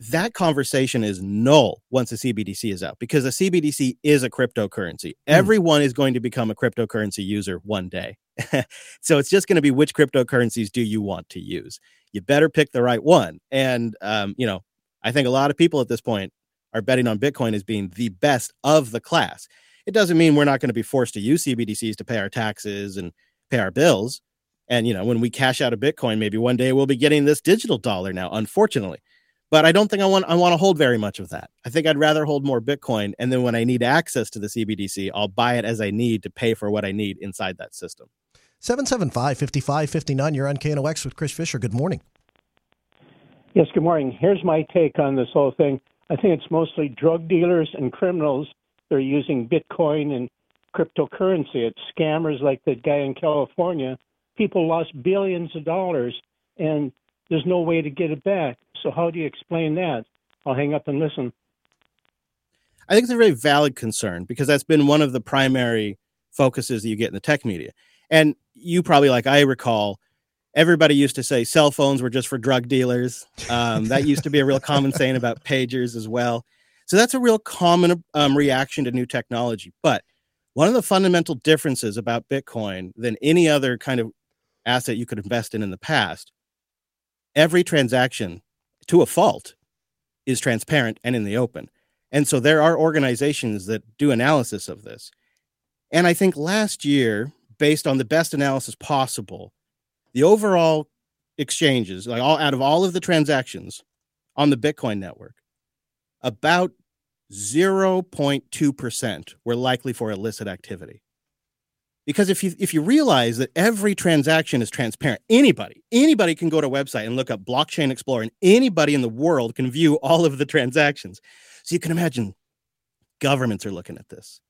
S6: That conversation is null once the CBDC is out because the CBDC is a cryptocurrency. Mm. Everyone is going to become a cryptocurrency user one day. <laughs> so it's just going to be which cryptocurrencies do you want to use? You better pick the right one. And um, you know, I think a lot of people at this point are betting on Bitcoin as being the best of the class. It doesn't mean we're not going to be forced to use CBDCs to pay our taxes and pay our bills. And you know, when we cash out a Bitcoin, maybe one day we'll be getting this digital dollar now, unfortunately. But I don't think I want I want to hold very much of that. I think I'd rather hold more Bitcoin and then when I need access to the CBDC, I'll buy it as I need to pay for what I need inside that system.
S5: 775 5559. You're on KNOX with Chris Fisher. Good morning.
S9: Yes, good morning. Here's my take on this whole thing. I think it's mostly drug dealers and criminals that are using Bitcoin and cryptocurrency. It's scammers like the guy in California. People lost billions of dollars, and there's no way to get it back. So how do you explain that? I'll hang up and listen.
S6: I think it's a very valid concern because that's been one of the primary focuses that you get in the tech media. And you probably, like I recall, everybody used to say cell phones were just for drug dealers. Um, that used to be a real common saying about pagers as well. So that's a real common um, reaction to new technology. But one of the fundamental differences about Bitcoin than any other kind of asset you could invest in in the past, every transaction to a fault is transparent and in the open. And so there are organizations that do analysis of this. And I think last year, based on the best analysis possible, the overall exchanges, like all out of all of the transactions on the Bitcoin network, about 0.2% were likely for illicit activity. Because if you if you realize that every transaction is transparent, anybody, anybody can go to a website and look up blockchain explorer and anybody in the world can view all of the transactions. So you can imagine governments are looking at this.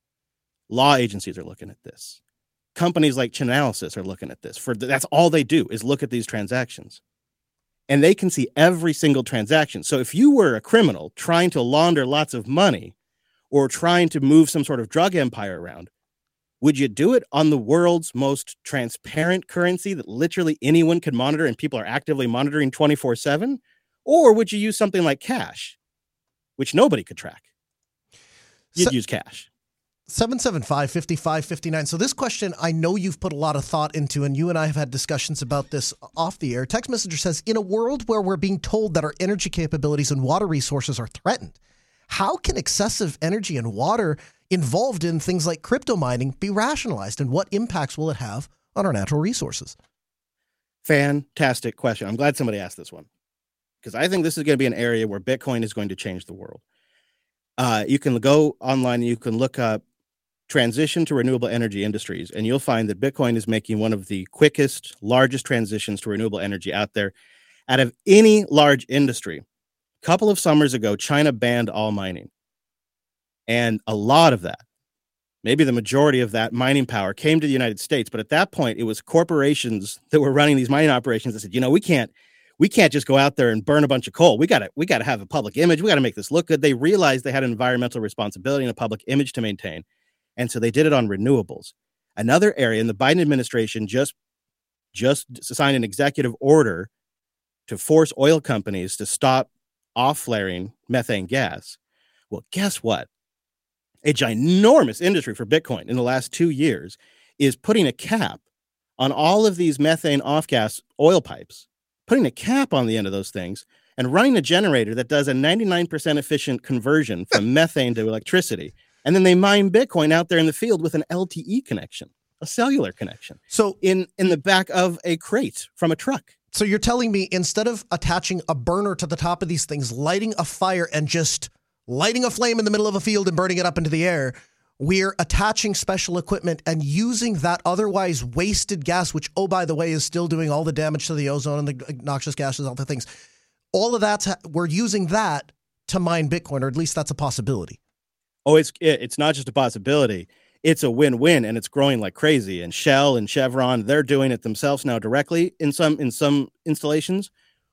S6: Law agencies are looking at this. Companies like Chainalysis are looking at this. For that's all they do is look at these transactions and they can see every single transaction. So if you were a criminal trying to launder lots of money or trying to move some sort of drug empire around, would you do it on the world's most transparent currency that literally anyone can monitor and people are actively monitoring 24 7? Or would you use something like cash, which nobody could track? You'd so, use cash.
S5: 775 5559. So, this question I know you've put a lot of thought into, and you and I have had discussions about this off the air. Text Messenger says In a world where we're being told that our energy capabilities and water resources are threatened, how can excessive energy and water involved in things like crypto mining be rationalized, and what impacts will it have on our natural resources?
S6: Fantastic question. I'm glad somebody asked this one because I think this is going to be an area where Bitcoin is going to change the world. Uh, you can go online and you can look up transition to renewable energy industries, and you'll find that Bitcoin is making one of the quickest, largest transitions to renewable energy out there out of any large industry. A couple of summers ago, China banned all mining. And a lot of that, maybe the majority of that mining power came to the United States. But at that point, it was corporations that were running these mining operations that said, you know, we can't we can't just go out there and burn a bunch of coal. We got to we got to have a public image. We got to make this look good. They realized they had an environmental responsibility and a public image to maintain. And so they did it on renewables. Another area, and the Biden administration just just signed an executive order to force oil companies to stop off flaring methane gas. Well, guess what? A ginormous industry for Bitcoin in the last two years is putting a cap on all of these methane off gas oil pipes, putting a cap on the end of those things, and running a generator that does a 99% efficient conversion from <laughs> methane to electricity and then they mine Bitcoin out there in the field with an LTE connection, a cellular connection. So in in the back of a crate from a truck.
S5: So you're telling me instead of attaching a burner to the top of these things, lighting a fire and just lighting a flame in the middle of a field and burning it up into the air, we're attaching special equipment and using that otherwise wasted gas, which, oh, by the way, is still doing all the damage to the ozone and the noxious gases, all the things. All of that, we're using that to mine Bitcoin, or at least that's a possibility
S6: oh, it's it's not just a possibility. It's a win-win, and it's growing like crazy. And Shell and Chevron, they're doing it themselves now directly in some in some installations,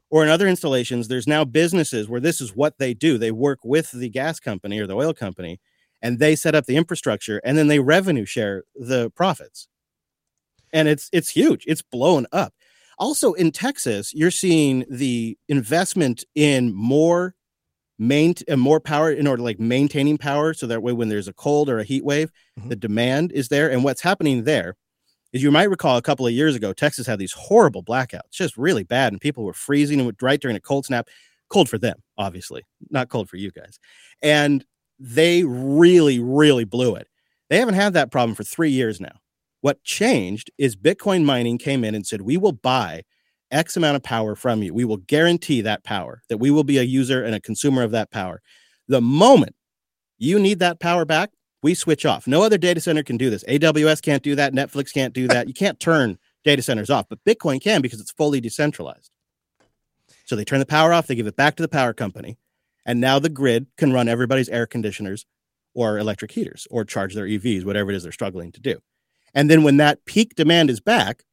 S6: or in other installations. There's now businesses where this is what they do. They work with the gas company or the oil company, and they set up the infrastructure, and then they revenue share the profits. And it's it's huge. It's blown up. Also in Texas, you're seeing the investment in more main uh, more power in order like maintaining power so that way when there's a cold or a heat wave mm-hmm. the demand is there. And what's happening there is you might recall a couple of years ago texas had these horrible blackouts just really bad and people were freezing and right during a cold snap. Cold for them obviously not cold for you guys. And they really really blew it. They haven't had that problem for three years now. What changed is bitcoin mining came in and said we will buy X amount of power from you. We will guarantee that power, that we will be a user and a consumer of that power. The moment you need that power back, we switch off. No other data center can do this. AWS can't do that. Netflix can't do that. You can't turn data centers off, but Bitcoin can because it's fully decentralized. So they turn the power off, they give it back to the power company, and now the grid can run everybody's air conditioners or electric heaters or charge their EVs, whatever it is they're struggling to do. And then when that peak demand is back,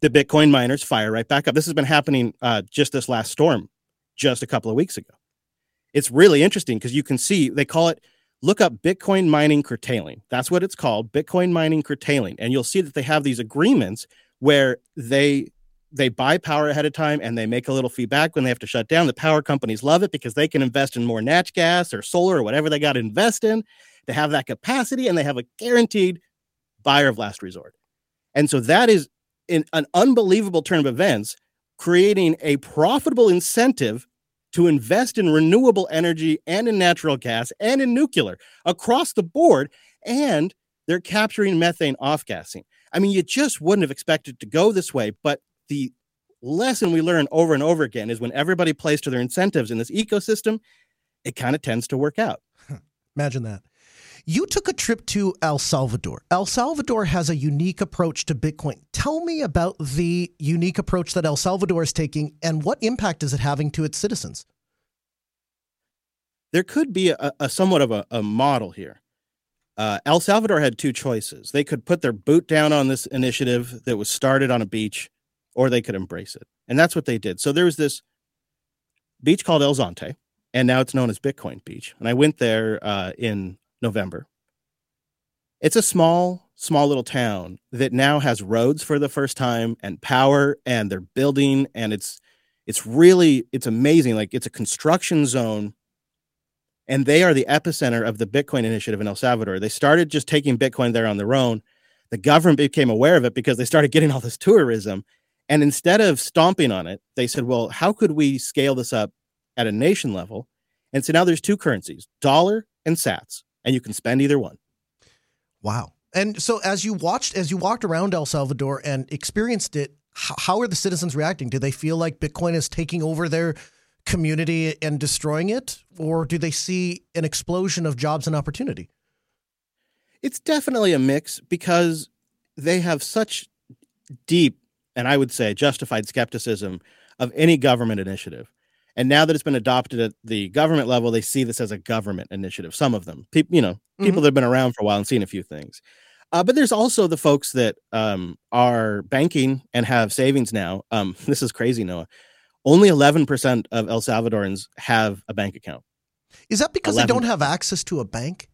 S6: the Bitcoin miners fire right back up. This has been happening uh, just this last storm, just a couple of weeks ago. It's really interesting because you can see they call it look up Bitcoin mining curtailing. That's what it's called, Bitcoin mining curtailing. And you'll see that they have these agreements where they they buy power ahead of time and they make a little feedback when they have to shut down. The power companies love it because they can invest in more nat gas or solar or whatever they got to invest in to have that capacity and they have a guaranteed buyer of last resort. And so that is in an unbelievable turn of events, creating a profitable incentive to invest in renewable energy and in natural gas and in nuclear across the board. And they're capturing methane off gassing. I mean, you just wouldn't have expected to go this way. But the lesson we learn over and over again is when everybody plays to their incentives in this ecosystem, it kind of tends to work out.
S5: Imagine that. You took a trip to El Salvador. El Salvador has a unique approach to Bitcoin. Tell me about the unique approach that El Salvador is taking and what impact is it having to its citizens?
S6: There could be a, a somewhat of a, a model here. Uh, El Salvador had two choices. They could put their boot down on this initiative that was started on a beach, or they could embrace it. And that's what they did. So there was this beach called El Zonte, and now it's known as Bitcoin Beach. And I went there uh, in November. It's a small, small little town that now has roads for the first time and power, and they're building, and it's it's really it's amazing. Like it's a construction zone, and they are the epicenter of the Bitcoin initiative in El Salvador. They started just taking Bitcoin there on their own. The government became aware of it because they started getting all this tourism. And instead of stomping on it, they said, well, how could we scale this up at a nation level? And so now there's two currencies, dollar and sats and you can spend either one.
S5: Wow. And so as you watched as you walked around El Salvador and experienced it, how are the citizens reacting? Do they feel like Bitcoin is taking over their community and destroying it or do they see an explosion of jobs and opportunity?
S6: It's definitely a mix because they have such deep and I would say justified skepticism of any government initiative. And now that it's been adopted at the government level, they see this as a government initiative. Some of them, people, you know, people mm-hmm. that have been around for a while and seen a few things. Uh, but there's also the folks that um, are banking and have savings now. Um, <laughs> this is crazy, Noah. Only 11% of El Salvadorans have a bank account.
S5: Is that because 11%. they don't have access to a bank?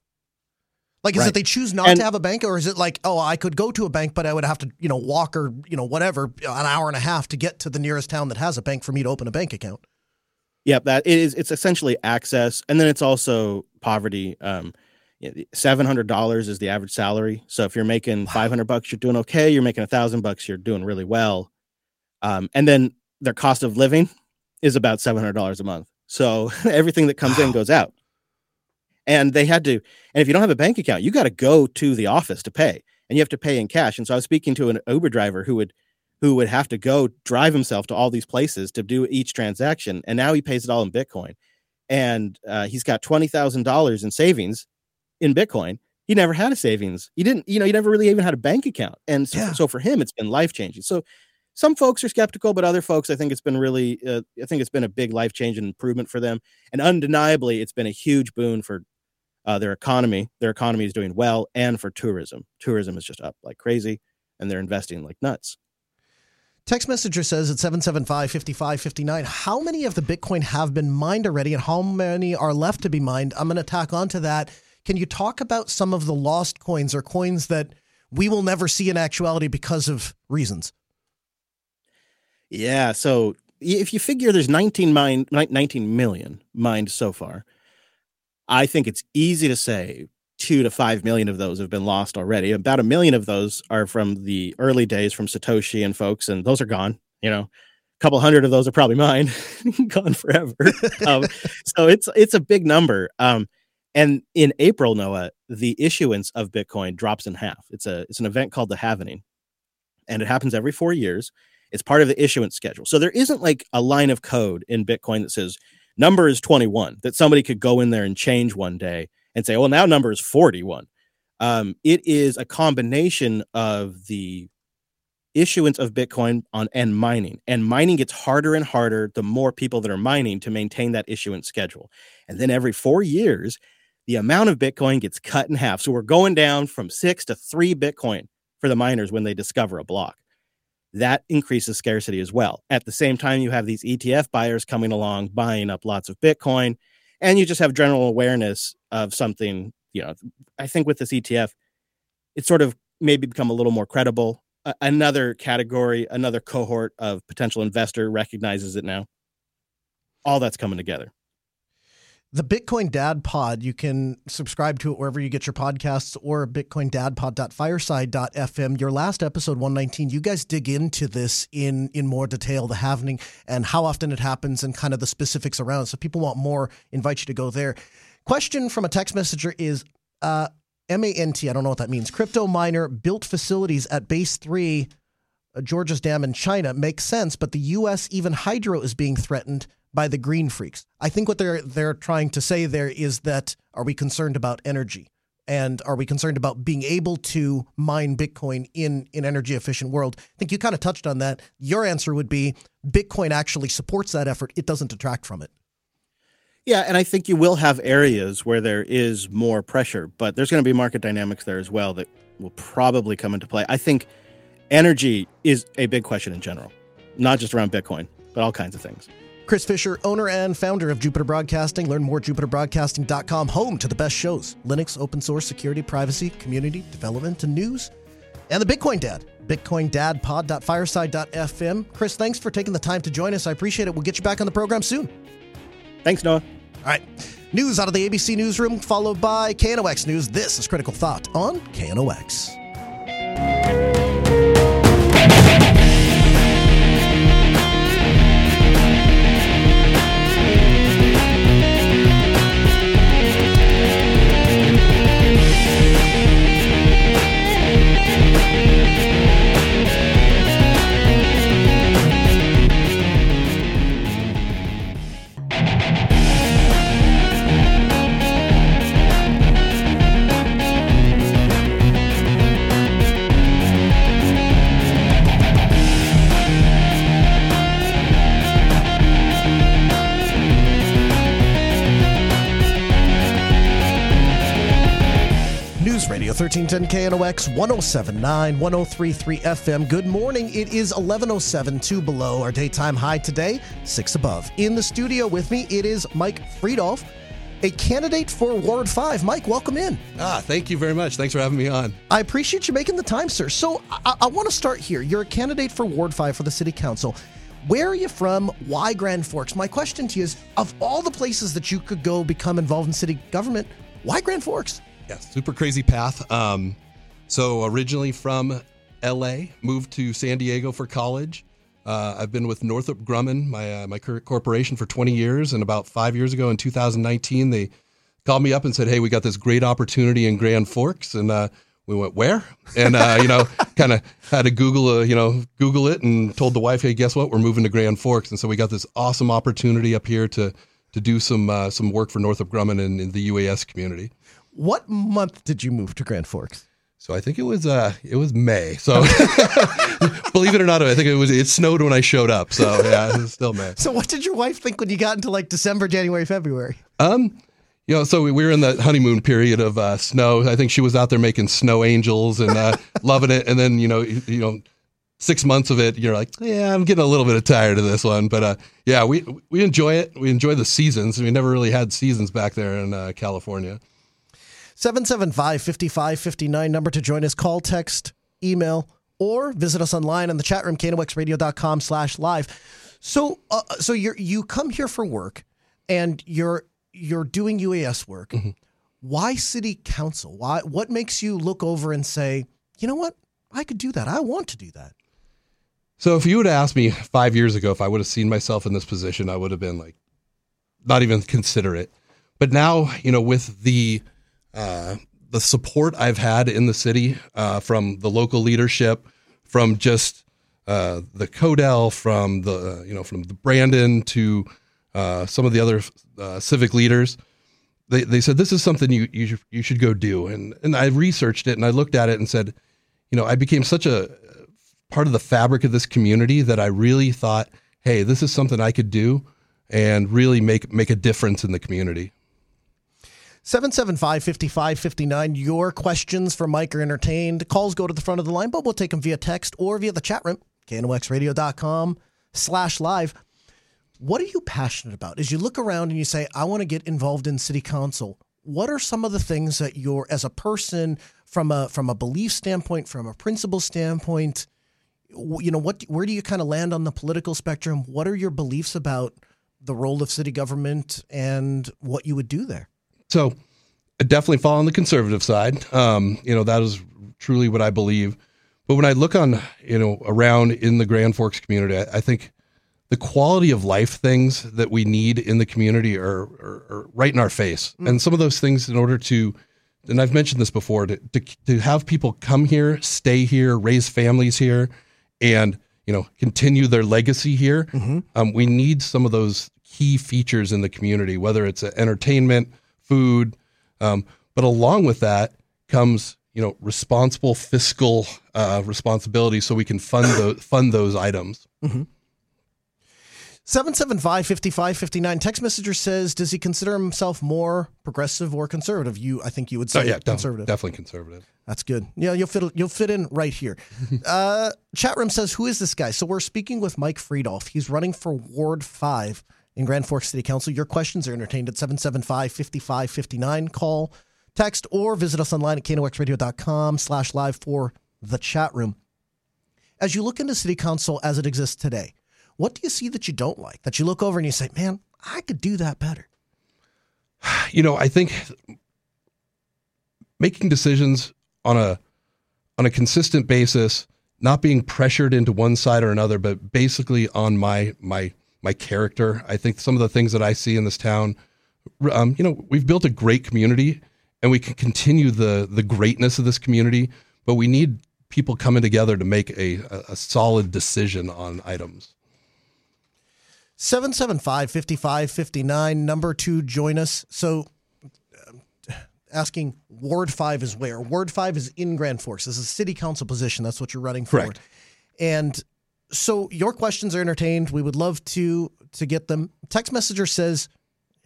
S5: Like, is right. it they choose not and, to have a bank, or is it like, oh, I could go to a bank, but I would have to, you know, walk or you know whatever an hour and a half to get to the nearest town that has a bank for me to open a bank account?
S6: Yep, that is it's essentially access, and then it's also poverty. Um, seven hundred dollars is the average salary. So if you're making wow. five hundred bucks, you're doing okay. You're making a thousand bucks, you're doing really well. Um, and then their cost of living is about seven hundred dollars a month. So <laughs> everything that comes wow. in goes out. And they had to, and if you don't have a bank account, you got to go to the office to pay, and you have to pay in cash. And so I was speaking to an Uber driver who would who would have to go drive himself to all these places to do each transaction. And now he pays it all in Bitcoin. And uh, he's got $20,000 in savings in Bitcoin. He never had a savings. He didn't, you know, he never really even had a bank account. And so, yeah. so for him, it's been life changing. So some folks are skeptical, but other folks, I think it's been really, uh, I think it's been a big life changing improvement for them. And undeniably, it's been a huge boon for uh, their economy. Their economy is doing well and for tourism. Tourism is just up like crazy and they're investing like nuts.
S5: Text messenger says at 775 5559, how many of the Bitcoin have been mined already and how many are left to be mined? I'm going to tack onto that. Can you talk about some of the lost coins or coins that we will never see in actuality because of reasons?
S6: Yeah. So if you figure there's 19, mine, 19 million mined so far, I think it's easy to say two to five million of those have been lost already. About a million of those are from the early days from Satoshi and folks, and those are gone. You know, a couple hundred of those are probably mine, <laughs> gone forever. <laughs> um, so it's it's a big number. Um, and in April, Noah, the issuance of Bitcoin drops in half. It's a it's an event called the Halvening, and it happens every four years. It's part of the issuance schedule. So there isn't like a line of code in Bitcoin that says number is 21 that somebody could go in there and change one day and say, well, now number is 41. Um, it is a combination of the issuance of Bitcoin on and mining. And mining gets harder and harder the more people that are mining to maintain that issuance schedule. And then every four years, the amount of Bitcoin gets cut in half. So we're going down from six to three Bitcoin for the miners when they discover a block. that increases scarcity as well. At the same time, you have these ETF buyers coming along, buying up lots of Bitcoin, and you just have general awareness of something. You know, I think with this ETF, it's sort of maybe become a little more credible. Uh, another category, another cohort of potential investor recognizes it now. All that's coming together
S5: the Bitcoin Dad Pod, you can subscribe to it wherever you get your podcasts or bitcoindadpod.fireside.fm. Your last episode 119, you guys dig into this in in more detail, the halvening and how often it happens and kind of the specifics around. So people want more, invite you to go there. Question from a text messenger is uh, MANT, I don't know what that means. Crypto miner built facilities at base 3 uh, Gorges dam in China makes sense, but the US even hydro is being threatened by the green freaks. I think what they're they're trying to say there is that are we concerned about energy? And are we concerned about being able to mine Bitcoin in an energy efficient world? I think you kind of touched on that. Your answer would be Bitcoin actually supports that effort. It doesn't detract from it.
S6: Yeah, and I think you will have areas where there is more pressure, but there's going to be market dynamics there as well that will probably come into play. I think energy is a big question in general, not just around Bitcoin, but all kinds of things.
S5: Chris Fisher, owner and founder of Jupiter Broadcasting. Learn more at jupiterbroadcasting.com, home to the best shows Linux, open source, security, privacy, community, development, and news. And the Bitcoin Dad, bitcoindadpod.fireside.fm. Chris, thanks for taking the time to join us. I appreciate it. We'll get you back on the program soon.
S6: Thanks, Noah.
S5: All right. News out of the ABC Newsroom, followed by KNOX News. This is Critical Thought on KNOX. 1310 KNOX 1079 1033 FM. Good morning. It is 1107, two below our daytime high today, six above. In the studio with me, it is Mike Fridolfs, a candidate for Ward 5. Mike, welcome in.
S10: Ah, thank you very much. Thanks for having me on.
S5: I appreciate you making the time, sir. So I, I want to start here. You're a candidate for Ward 5 for the City Council. Where are you from? Why Grand Forks? My question to you is of all the places that you could go become involved in city government, why Grand Forks?
S10: Yeah, super crazy path. Um, so originally from LA, moved to San Diego for college. Uh, I've been with Northrop Grumman, my uh, my corporation, for 20 years. And about five years ago, in 2019, they called me up and said, "Hey, we got this great opportunity in Grand Forks." And uh, we went, "Where?" And uh, you know, <laughs> kind of had to Google, uh, you know, Google it, and told the wife, "Hey, guess what? We're moving to Grand Forks." And so we got this awesome opportunity up here to to do some uh, some work for Northrop Grumman in, in the UAS community.
S5: What month did you move to Grand Forks?
S10: So I think it was uh it was May. So <laughs> believe it or not, I think it was it snowed when I showed up. So yeah, it was still May.
S5: So what did your wife think when you got into like December, January, February?
S10: Um, you know, so we were in the honeymoon period of uh, snow. I think she was out there making snow angels and uh, <laughs> loving it. And then you know, you, you, know, six months of it, you're like, yeah, I'm getting a little bit tired of this one. But uh, yeah, we we enjoy it. We enjoy the seasons. We never really had seasons back there in uh, California.
S5: 775 5559 number to join us. Call, text, email, or visit us online on the chat room, knoxradio.com slash live. So, uh, so you you come here for work and you're, you're doing UAS work. Mm-hmm. Why city council? Why, what makes you look over and say, you know what? I could do that. I want to do that.
S10: So if you would have asked me five years ago if I would have seen myself in this position, I would have been like, not even consider it. But now, you know, with the uh, the support I've had in the city uh, from the local leadership, from just uh, the Codell, from the you know from the Brandon to uh, some of the other uh, civic leaders, they they said this is something you you should, you should go do, and and I researched it and I looked at it and said, you know, I became such a part of the fabric of this community that I really thought, hey, this is something I could do and really make make a difference in the community.
S5: 775 5559. Your questions for Mike are entertained. Calls go to the front of the line, but we'll take them via text or via the chat room. knoxradio.com slash live. What are you passionate about? As you look around and you say, I want to get involved in city council, what are some of the things that you're, as a person, from a from a belief standpoint, from a principle standpoint, you know, what where do you kind of land on the political spectrum? What are your beliefs about the role of city government and what you would do there?
S10: So, I definitely fall on the conservative side. Um, you know, that is truly what I believe. But when I look on, you know, around in the Grand Forks community, I, I think the quality of life things that we need in the community are, are, are right in our face. Mm. And some of those things, in order to, and I've mentioned this before, to, to, to have people come here, stay here, raise families here, and you know continue their legacy here, mm-hmm. um, we need some of those key features in the community, whether it's entertainment, food, um, but along with that comes you know responsible fiscal uh, responsibility, so we can fund those <coughs> fund those items.
S5: Mm-hmm. 775 5559. Text messenger says, Does he consider himself more progressive or conservative? You, I think you would say
S10: oh, yeah,
S5: conservative.
S10: Definitely conservative.
S5: That's good. Yeah, you'll fit, you'll fit in right here. <laughs> uh, chat room says, Who is this guy? So we're speaking with Mike Fridolfs. He's running for Ward 5 in Grand Forks City Council. Your questions are entertained at 775 5559. Call, text, or visit us online at knoxradio.com slash live for the chat room. As you look into City Council as it exists today, what do you see that you don't like? That you look over and you say, man, I could do that better? <sighs>
S10: You know, I think making decisions on a on a consistent basis, not being pressured into one side or another, but basically on my my my character. I think some of the things that I see in this town, um, you know, we've built a great community, and we can continue the the greatness of this community, but we need people coming together to make a, a, solid decision on items.
S5: 775 5559, number two, join us. So, uh, asking Ward 5 is where? Ward 5 is in Grand Forks. This is a city council position. That's what you're running for.
S10: Correct.
S5: And so your questions are entertained. We would love to to get them. Text messenger says,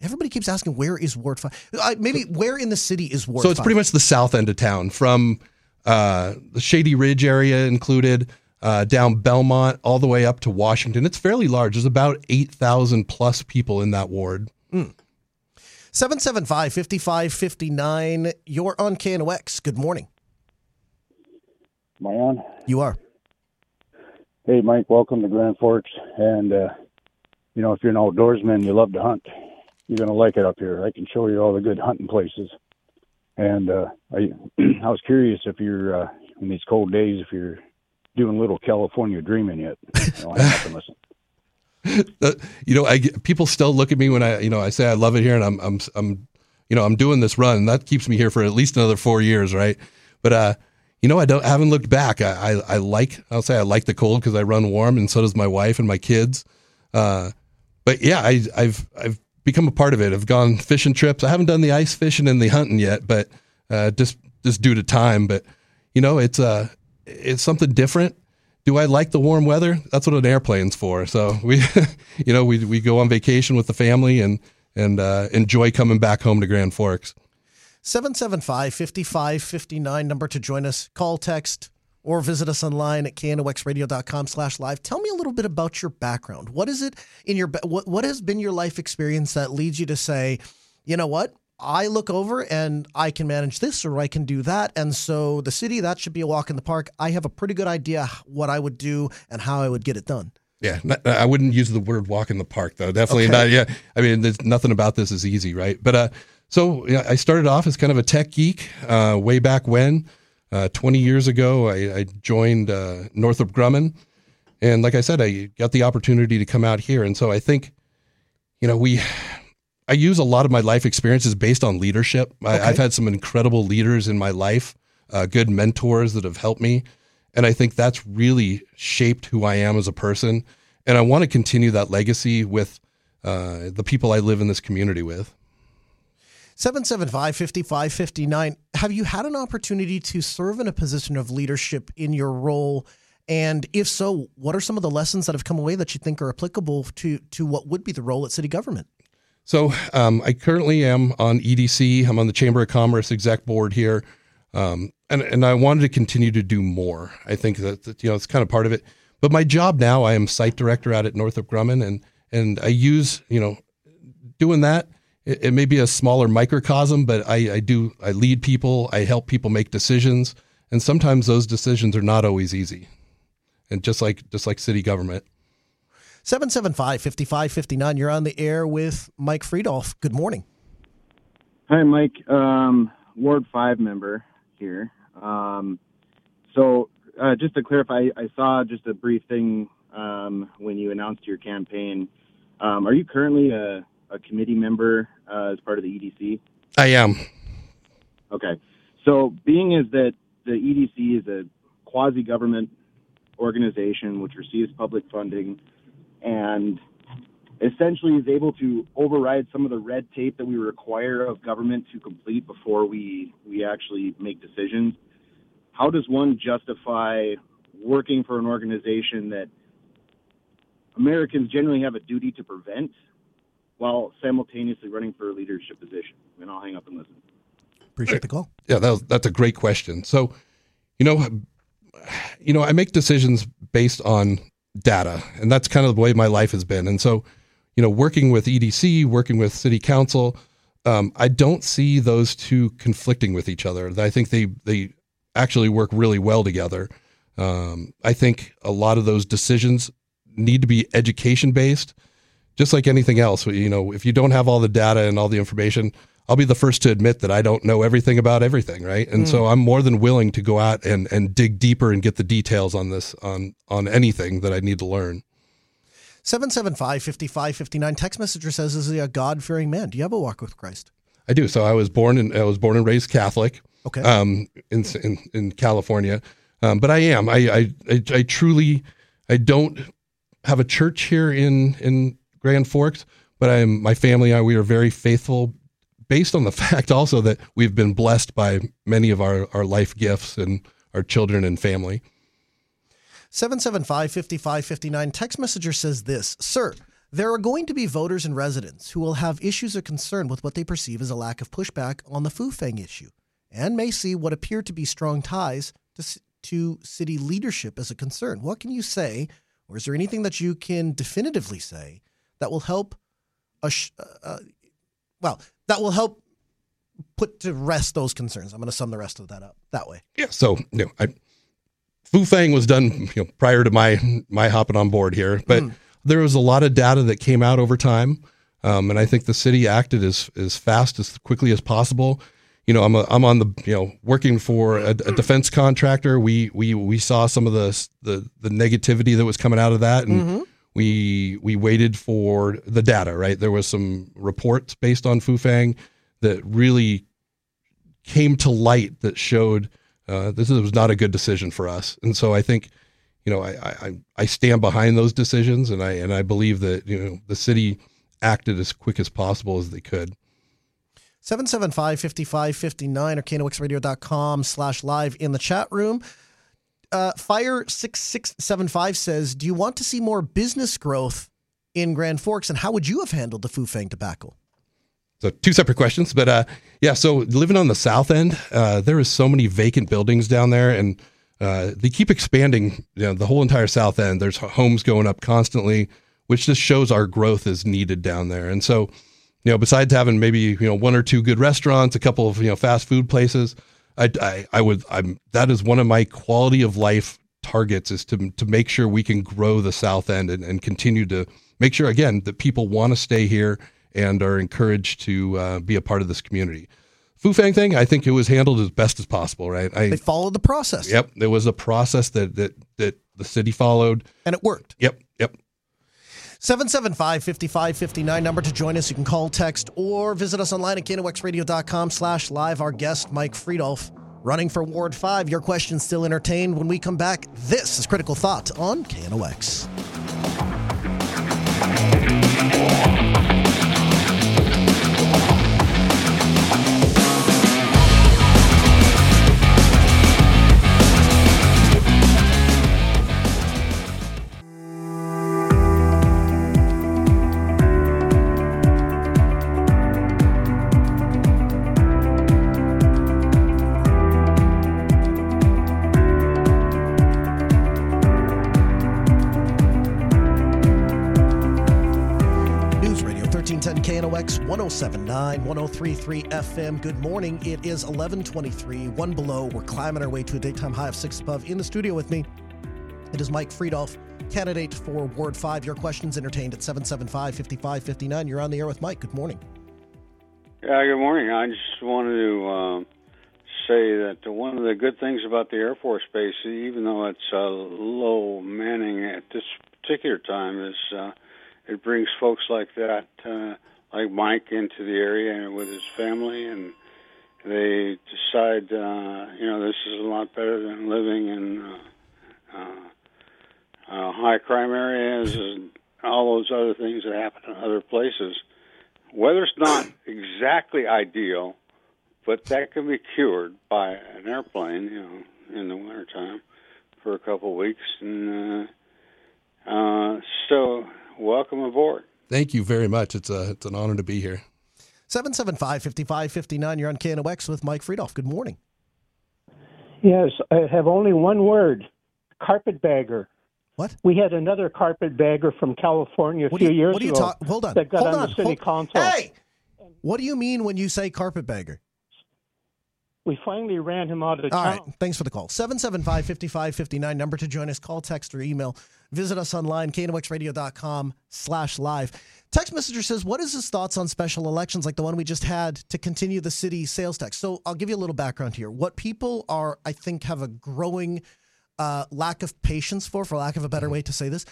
S5: everybody keeps asking, where is Ward 5? Uh, maybe where in the city is Ward
S10: So it's
S5: 5?
S10: pretty much the south end of town from uh, the Shady Ridge area included uh, down Belmont all the way up to Washington. It's fairly large. There's about 8,000 plus people in that ward.
S5: Mm. 775 5559. You're on KNOX. Good morning.
S11: Am I on?
S5: You are.
S11: Hey, Mike, welcome to Grand Forks. And, uh, you know, if you're an outdoorsman, you love to hunt, you're going to like it up here. I can show you all the good hunting places. And uh, I, <clears throat> I was curious if you're, uh, in these cold days, if you're doing little California dreaming yet. <laughs> You know, I have to listen. <laughs>
S10: Uh, you know, I people still look at me when I, you know, I say I love it here, and I'm, I'm, I'm, you know, I'm doing this run, and that keeps me here for at least another four years, right? But uh, you know, I don't, I haven't looked back. I, I, I like, I'll say I like the cold because I run warm, and so does my wife and my kids. Uh, but yeah, I, I've, I've become a part of it. I've gone fishing trips. I haven't done the ice fishing and the hunting yet, but uh, just, just due to time. But you know, it's, uh, it's something different. Do I like the warm weather? That's what an airplane's for. So we, <laughs> you know, we we go on vacation with the family and and uh, enjoy coming back home to Grand Forks.
S5: 775 5559 number to join us. Call, text, or visit us online at knoxradio.com slash live. Tell me a little bit about your background. What is it in your what what has been your life experience that leads you to say, you know what? I look over and I can manage this or I can do that. And so the city, that should be a walk in the park. I have a pretty good idea what I would do and how I would get it done.
S10: Yeah, not, I wouldn't use the word walk in the park though. Definitely okay. not. Yeah, I mean, there's nothing about this is easy, right? But uh, so know, I started off as kind of a tech geek uh, way back when. Uh, 20 years ago, I, I joined uh, Northrop Grumman, and like I said, I got the opportunity to come out here, and so I think, you know, we I use a lot of my life experiences based on leadership. Okay. I, have had some incredible leaders in my life, uh, good mentors that have helped me. And I think that's really shaped who I am as a person. And I want to continue that legacy with uh, the people I live in this community with.
S5: 775 5559. Have you had an opportunity to serve in a position of leadership in your role? And if so, what are some of the lessons that have come away that you think are applicable to, to what would be the role at city government?
S10: So um, I currently am on EDC. I'm on the Chamber of Commerce exec board here, um, and and I wanted to continue to do more. I think that, that, you know it's kind of part of it. But my job now, I am site director out at Northrop Grumman, and and I use you know doing that. It, it may be a smaller microcosm, but I, I do I lead people, I help people make decisions, and sometimes those decisions are not always easy. And just like just like city government.
S5: 775 5559. You're on the air with Mike Fridolfs. Good morning.
S12: Hi, Mike. Um, Ward 5 member here. Um, so, uh, just to clarify, I saw just a brief thing um, when you announced your campaign. Um, are you currently a, a committee member uh, as part of the EDC?
S10: I am.
S12: Okay. So, being is that the EDC is a quasi government organization which receives public funding and essentially is able to override some of the red tape that we require of government to complete before we we actually make decisions. How does one justify working for an organization that Americans generally have a duty to prevent while simultaneously running for a leadership position? And I'll hang up and listen.
S5: Appreciate the call.
S10: Yeah, that was, that's a great question. So, you know, you know, I make decisions based on data, and that's kind of the way my life has been. And so, you know, working with EDC, working with City Council, um, I don't see those two conflicting with each other. I think they they actually work really well together. Um, I think a lot of those decisions need to be education based, just like anything else. You know, if you don't have all the data and all the information, I'll be the first to admit that I don't know everything about everything, right? And mm. so I'm more than willing to go out and, and dig deeper and get the details on this on on anything that I need to learn.
S5: 775 5559 text messenger says is he a God fearing man? Do you have a walk with Christ?
S10: I do. So I was born in I was born and raised Catholic.
S5: Okay.
S10: Um in in, in California. Um, but I am. I, I I I truly I don't have a church here in in Grand Forks, but I'm my family and I we are very faithful based on the <laughs> fact also that we've been blessed by many of our, our life gifts and our children and family.
S5: 775 5559 text messenger says this Sir, there are going to be voters and residents who will have issues or concern with what they perceive as a lack of pushback on the Fufeng issue and may see what appear to be strong ties to, to city leadership as a concern. What can you say, or is there anything that you can definitively say that will help uh, uh, well, that will help put to rest those concerns. I'm going to sum the rest of that up that way.
S10: Yeah. So, you know, I, Fufeng was done you know, prior to my my hopping on board here, but mm. there was a lot of data that came out over time, um, and I think the city acted as as fast as quickly as possible. You know, I'm a, I'm on the you know working for a, a defense contractor. We we we saw some of the the the negativity that was coming out of that, and. Mm-hmm we we waited for the data. Right, there was some reports based on Fufeng that really came to light that showed uh, this was not a good decision for us. And so I think, you know, I, I I stand behind those decisions, and I and I believe that you know the city acted as quick as possible as they could.
S5: 775-5559 or knoxradio.com slash live in the chat room uh, Fire six six seven five says, "Do you want to see more business growth in Grand Forks, and how would you have handled the Fufeng tobacco?"
S10: So two separate questions, but uh, yeah. So living on the south end, uh, there is so many vacant buildings down there, and uh, they keep expanding. You know, the whole entire south end. There's homes going up constantly, which just shows our growth is needed down there. And so, you know, besides having maybe you know one or two good restaurants, a couple of you know fast food places, I, I, I would, I'm, that is one of my quality of life targets is to, to make sure we can grow the South End and, and continue to make sure, again, that people want to stay here and are encouraged to uh, be a part of this community. Fufeng thing, I think it was handled as best as possible, right? I,
S5: they followed the process.
S10: Yep. There was a process that, that, that the city followed.
S5: And it worked.
S10: Yep. Yep.
S5: 775 5559 number to join us. You can call, text, or visit us online at knoxradio.com slash live. Our guest, Mike Fridolfs, running for Ward 5. Your questions still entertained. When we come back, this is Critical Thought on KNOX. 1079, 1033 FM. Good morning. It is 1123, one below. We're climbing our way to a daytime high of six above. In the studio with me, it is Mike Fridolf, candidate for Ward 5. Your questions entertained at 775 5559. You're on the air with Mike. Good morning.
S13: Yeah, good morning. I just wanted to um, say that one of the good things about the Air Force Base, even though it's uh, low manning at this particular time, is uh, it brings folks like that, uh, like Mike, into the area with his family, and they decide, uh, you know, this is a lot better than living in uh, uh, uh, high crime areas and all those other things that happen in other places. Weather's not <clears throat> exactly ideal, but that can be cured by an airplane, you know, in the wintertime for a couple of weeks. And uh, uh, so, welcome aboard.
S10: Thank you very much. It's a it's an honor to be here.
S5: 775 5559. You're on KNOX with Mike Fridolf. Good morning.
S9: Yes, I have only one word carpetbagger.
S5: What?
S9: We had another carpetbagger from California a
S5: What
S9: few
S5: do you,
S9: years
S5: what do you
S9: ago.
S5: talk? Hold on.
S9: That got
S5: hold
S9: on,
S5: on.
S9: the city
S5: hold-
S9: council.
S5: Hey! What do you mean when you say carpetbagger?
S9: We finally ran him out of
S5: All
S9: town.
S5: right. Thanks for the call. 775 5559. Number to join us. Call, text, or email. Visit us online, knoxradio.com slash live. Text messenger says, What is his thoughts on special elections like the one we just had to continue the city sales tax? So I'll give you a little background here. What people are, I think, have a growing uh, lack of patience for, for lack of a better way to say this,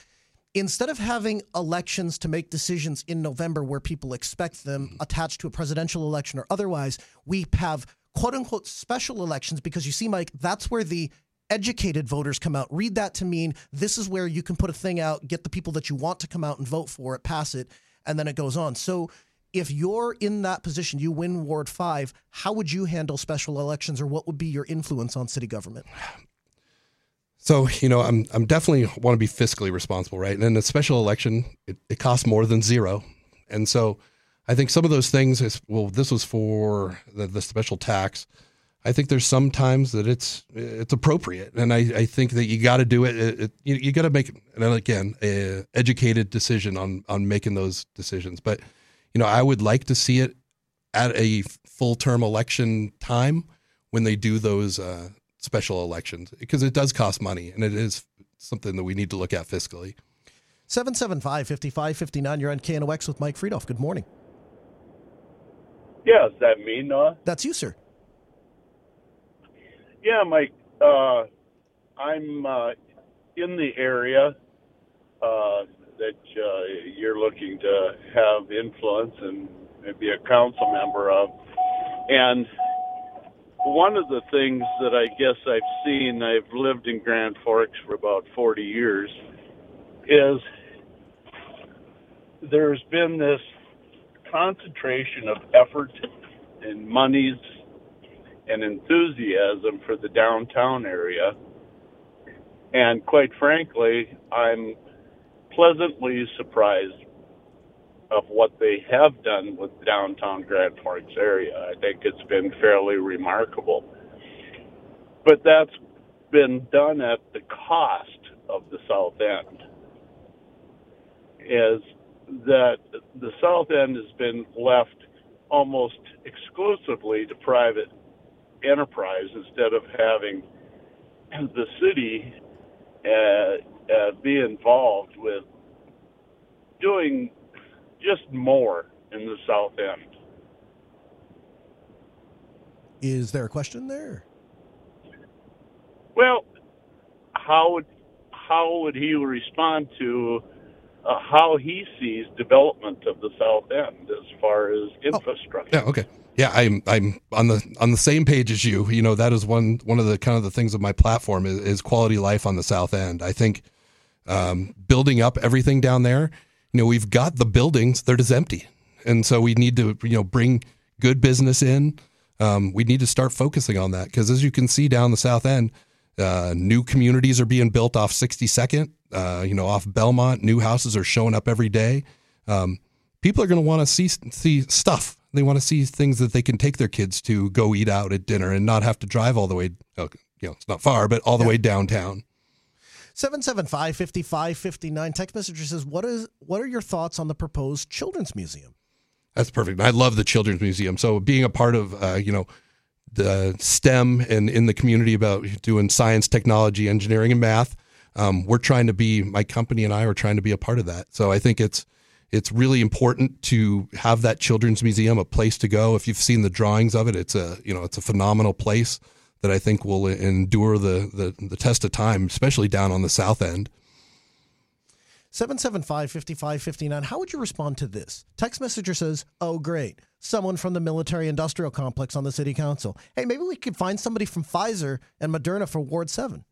S5: instead of having elections to make decisions in November where people expect them attached to a presidential election or otherwise, we have quote unquote special elections because you see, Mike, that's where the educated voters come out. Read that to mean this is where you can put a thing out, get the people that you want to come out and vote for it, pass it, and then it goes on. So if you're in that position, you win Ward 5, how would you handle special elections or what would be your influence on city government?
S10: So you know, I'm I'm definitely want to be fiscally responsible, right? And in a special election, it, it costs more than zero, and so I think some of those things is well, this was for the, the special tax. I think there's some times that it's it's appropriate, and I, I think that you got to do it. it, it you, you got to make and again a educated decision on on making those decisions. But you know, I would like to see it at a full term election time when they do those uh, special elections because it does cost money and it is something that we need to look at fiscally.
S5: 775 5559. You're on KNOX with Mike Fridolf. Good morning.
S14: Yeah, is that me, Noah?
S5: That's you, sir.
S14: Yeah, Mike. Uh, I'm uh, in the area uh, that uh, you're looking to have influence and be a council member of. And one of the things that I guess I've seen, I've lived in Grand Forks for about 40 years, is there's been this concentration of effort and monies and enthusiasm for the downtown area. And quite frankly, I'm pleasantly surprised of what they have done with downtown Grand Forks area. I think it's been fairly remarkable. But that's been done at the cost of the South End. Is that the South End has been left almost exclusively to private enterprise instead of having the city uh, uh, be involved with doing just more in the South End.
S5: Is there a question there?
S14: Well, how would how would he respond to uh, how he sees development of the South End as far as infrastructure?
S10: Yeah, okay. Yeah, I'm I'm on the on the same page as you. You know, that is one one of the kind of the things of my platform is, is quality life on the South End. I think um, building up everything down there. You know, we've got the buildings; they're just empty, and so we need to you know bring good business in. Um, we need to start focusing on that because, as you can see down the South End, uh, new communities are being built off 62nd. Uh, you know, off Belmont, new houses are showing up every day. Um, people are going to want to see see stuff. They want to see things that they can take their kids to go eat out at dinner and not have to drive all the way. oh, You know, it's not far, but all the way downtown.
S5: 775 5559. Text messenger says, what is what are your thoughts on the proposed children's museum?
S10: That's perfect. I love the Children's Museum. So being a part of, uh, you know, the STEM and in the community about doing science, technology, engineering, and math, um, we're trying to be. My company and I are trying to be a part of that. So I think it's it's really important to have that Children's Museum a place to go. If you've seen the drawings of it, it's a you know it's a phenomenal place that I think will endure the the, the test of time, especially down on the south end.
S5: 775 5559. How would you respond to this? Text messenger says, Oh, great. Someone from the military industrial complex on the city council. Hey, maybe we could find somebody from Pfizer and Moderna for Ward 7.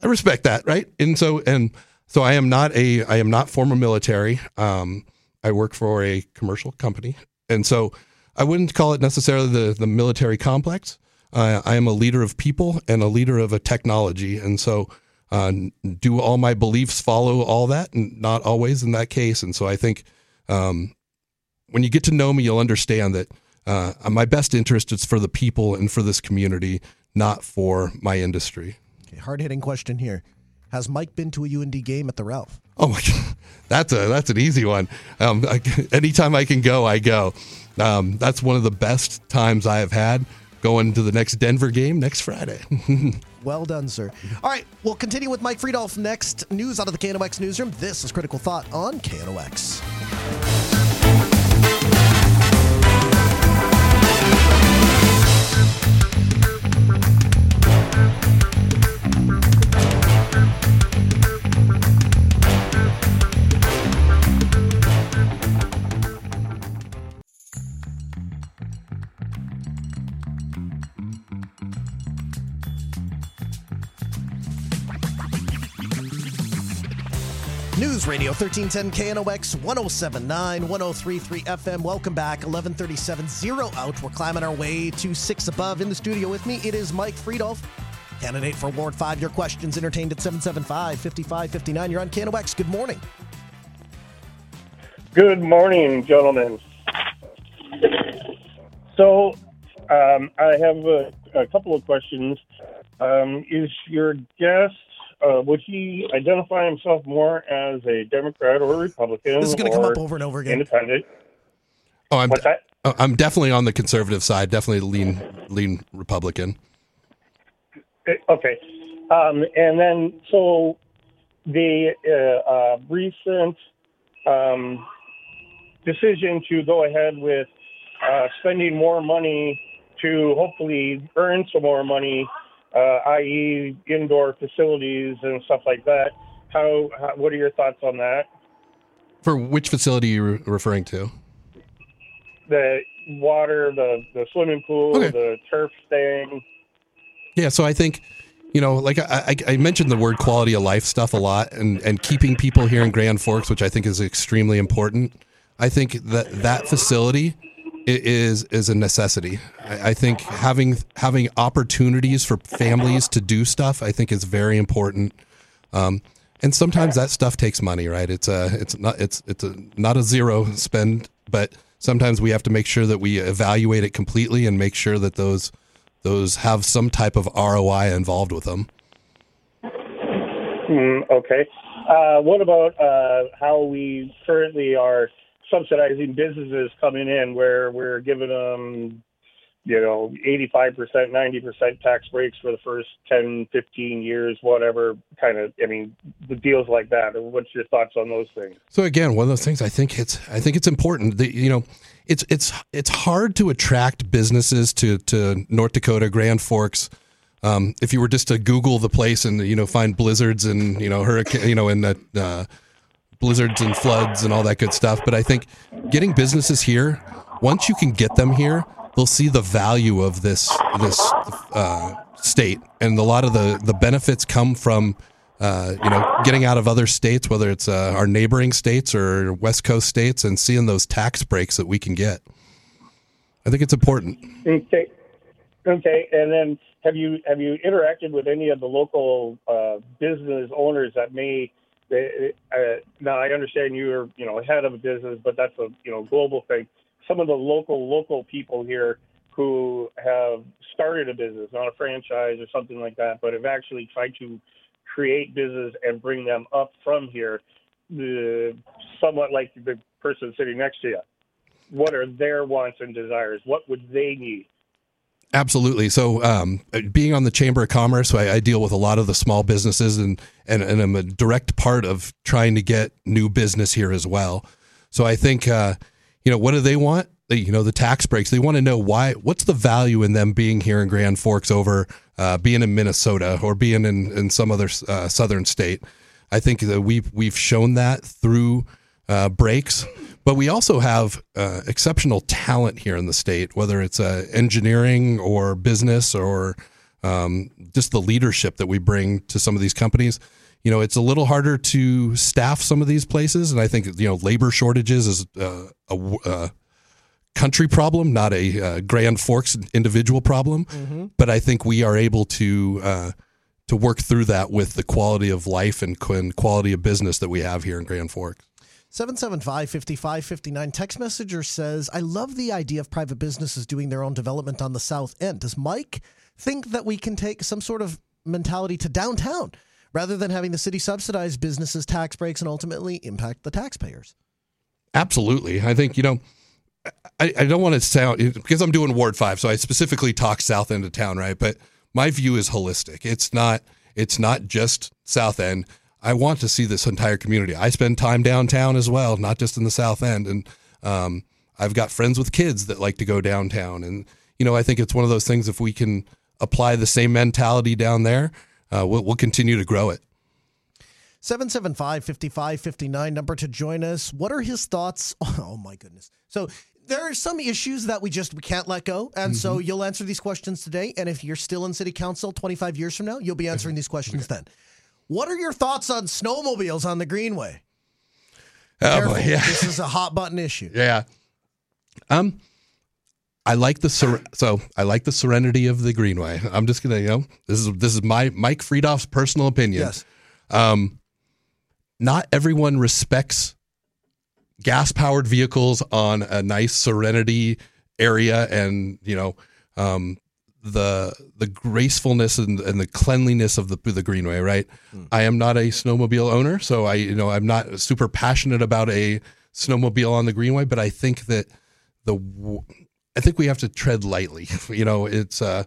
S10: I respect that, right? And so, and so I am not a, I am not former military. Um, I work for a commercial company. And so I wouldn't call it necessarily the, the military complex. Uh, I am a leader of people and a leader of a technology. And so, uh, do all my beliefs follow all that? And not always in that case. And so I think um, when you get to know me, you'll understand that uh, my best interest is for the people and for this community, not for my industry.
S5: Okay, hard hitting question here. Has Mike been to a UND game at the Ralph?
S10: Oh my God, that's a that's an easy one. Um, I, anytime I can go, I go. Um, that's one of the best times I have had going to the next Denver game next Friday. <laughs>
S5: well done, sir. All right, we'll continue with Mike Fridolf next. News out of the KNOX newsroom. This is Critical Thought on KNOX. Radio 1310 KNOX 1079 1033 FM. Welcome back. 1137 zero out. We're climbing our way to six above. In the studio with me, it is Mike Fridolf, candidate for Ward 5. Your questions entertained at 775 5559. You're on KNOX. Good morning.
S15: Good morning, gentlemen. So, um, I have a, a, couple of questions. Um, is your guest uh, would he identify himself more as a Democrat or a Republican?
S5: This is going to come up over and over again.
S15: Independent.
S10: Oh, I'm
S15: What's that?
S10: oh, I'm definitely on the conservative side. Definitely lean lean Republican.
S15: Eh, okay, um, and then so the uh, uh, recent um, decision to go ahead with uh, spending more money to hopefully earn some more money uh, i.e., indoor facilities and stuff like that. How, how, What are your thoughts on that?
S10: For which facility are you referring to?
S15: The water, the the swimming pool, okay. the turf thing.
S10: Yeah, so I think you know, like I, I, mentioned the word quality of life stuff a lot, and and keeping people here in Grand Forks, which I think is extremely important. I think that that facility is is a necessity. I, I, think having having opportunities for families to do stuff, I think, is very important. Um, and sometimes that stuff takes money, right? It's a it's not it's it's a not a zero spend, but sometimes we have to make sure that we evaluate it completely and make sure that those those have some type of ROI involved with them.
S15: Mm, okay. Uh, what about uh, how we currently are subsidizing businesses coming in where we're giving them you know 85% 90% tax breaks for the first 10 15 years whatever kind of i mean the deals like that what's your thoughts on those things?
S10: So again one of those things i think it's i think it's important that you know it's it's it's hard to attract businesses to to north dakota grand forks. Um, if you were just to google the place and you know find blizzards and you know hurricane you know in that uh, blizzards and floods and all that good stuff. But I think getting businesses here, once you can get them here, they'll see the value of this this uh, state, and a lot of the the benefits come from. Uh, you know, getting out of other states, whether it's uh, our neighboring states or West Coast states, and seeing those tax breaks that we can get. I think it's important.
S15: Okay. Okay, and then have you have you interacted with any of the local uh, business owners that may they, uh, now I understand you're, you know, head of a business, but that's a, you know, global thing. Some of the local local people here who have started a business, not a franchise or something like that, but have actually tried to create business and bring them up from here. The somewhat like the person sitting next to you. What are their wants and desires? What would they need?
S10: Absolutely. So, um, being on the Chamber of Commerce, I, I, deal with a lot of the small businesses, and, and and I'm a direct part of trying to get new business here as well. So, I think, uh, you know, what do they want? You know, the tax breaks. They want to know why. What's the value in them being here in Grand Forks over uh, being in Minnesota or being in in some other uh, southern state? I think that we've we've shown that through uh, breaks. But we also have uh, exceptional talent here in the state, whether it's uh, engineering or business or um, just the leadership that we bring to some of these companies. You know, it's a little harder to staff some of these places, and I think you know labor shortages is uh, a, a, country problem, not a uh, Grand Forks individual problem. Mm-hmm. But I think we are able to uh, to work through that with the quality of life and quality of business that we have here in Grand Forks.
S5: 775 5559 text messenger says, I love the idea of private businesses doing their own development on the south end. Does Mike think that we can take some sort of mentality to downtown rather than having the city subsidize businesses' tax breaks and ultimately impact the taxpayers?
S10: Absolutely. I think, you know, I, I don't want to sound because I'm doing Ward 5, so I specifically talk south end of town, right? But my view is holistic. It's not it's not just south end. I want to see this entire community. I spend time downtown as well, not just in the South End. And um, I've got friends with kids that like to go downtown. And, you know, I think it's one of those things if we can apply the same mentality down there, uh, we'll, we'll continue to grow it.
S5: 775 5559, number to join us. What are his thoughts? <laughs> Oh, my goodness. So there are some issues that we just we can't let go and mm-hmm. so you'll answer these questions today and if you're still in city council 25 years from now you'll be answering these questions <laughs> then what are your thoughts on snowmobiles on the Greenway?
S10: Oh, boy, yeah.
S5: This is a hot button issue. <laughs>
S10: Yeah. Um, I like the ser- so I like the serenity of the Greenway. I'm just gonna you know this is this is my Mike Fridolf's personal opinion.
S5: Yes.
S10: Um, not everyone respects gas powered vehicles on a nice Serenity area, and you know um, the the gracefulness and, and the cleanliness of the the greenway right mm. i am not a snowmobile owner so i you know i'm not super passionate about a snowmobile on the greenway but i think that the i think we have to tread lightly <laughs> you know it's uh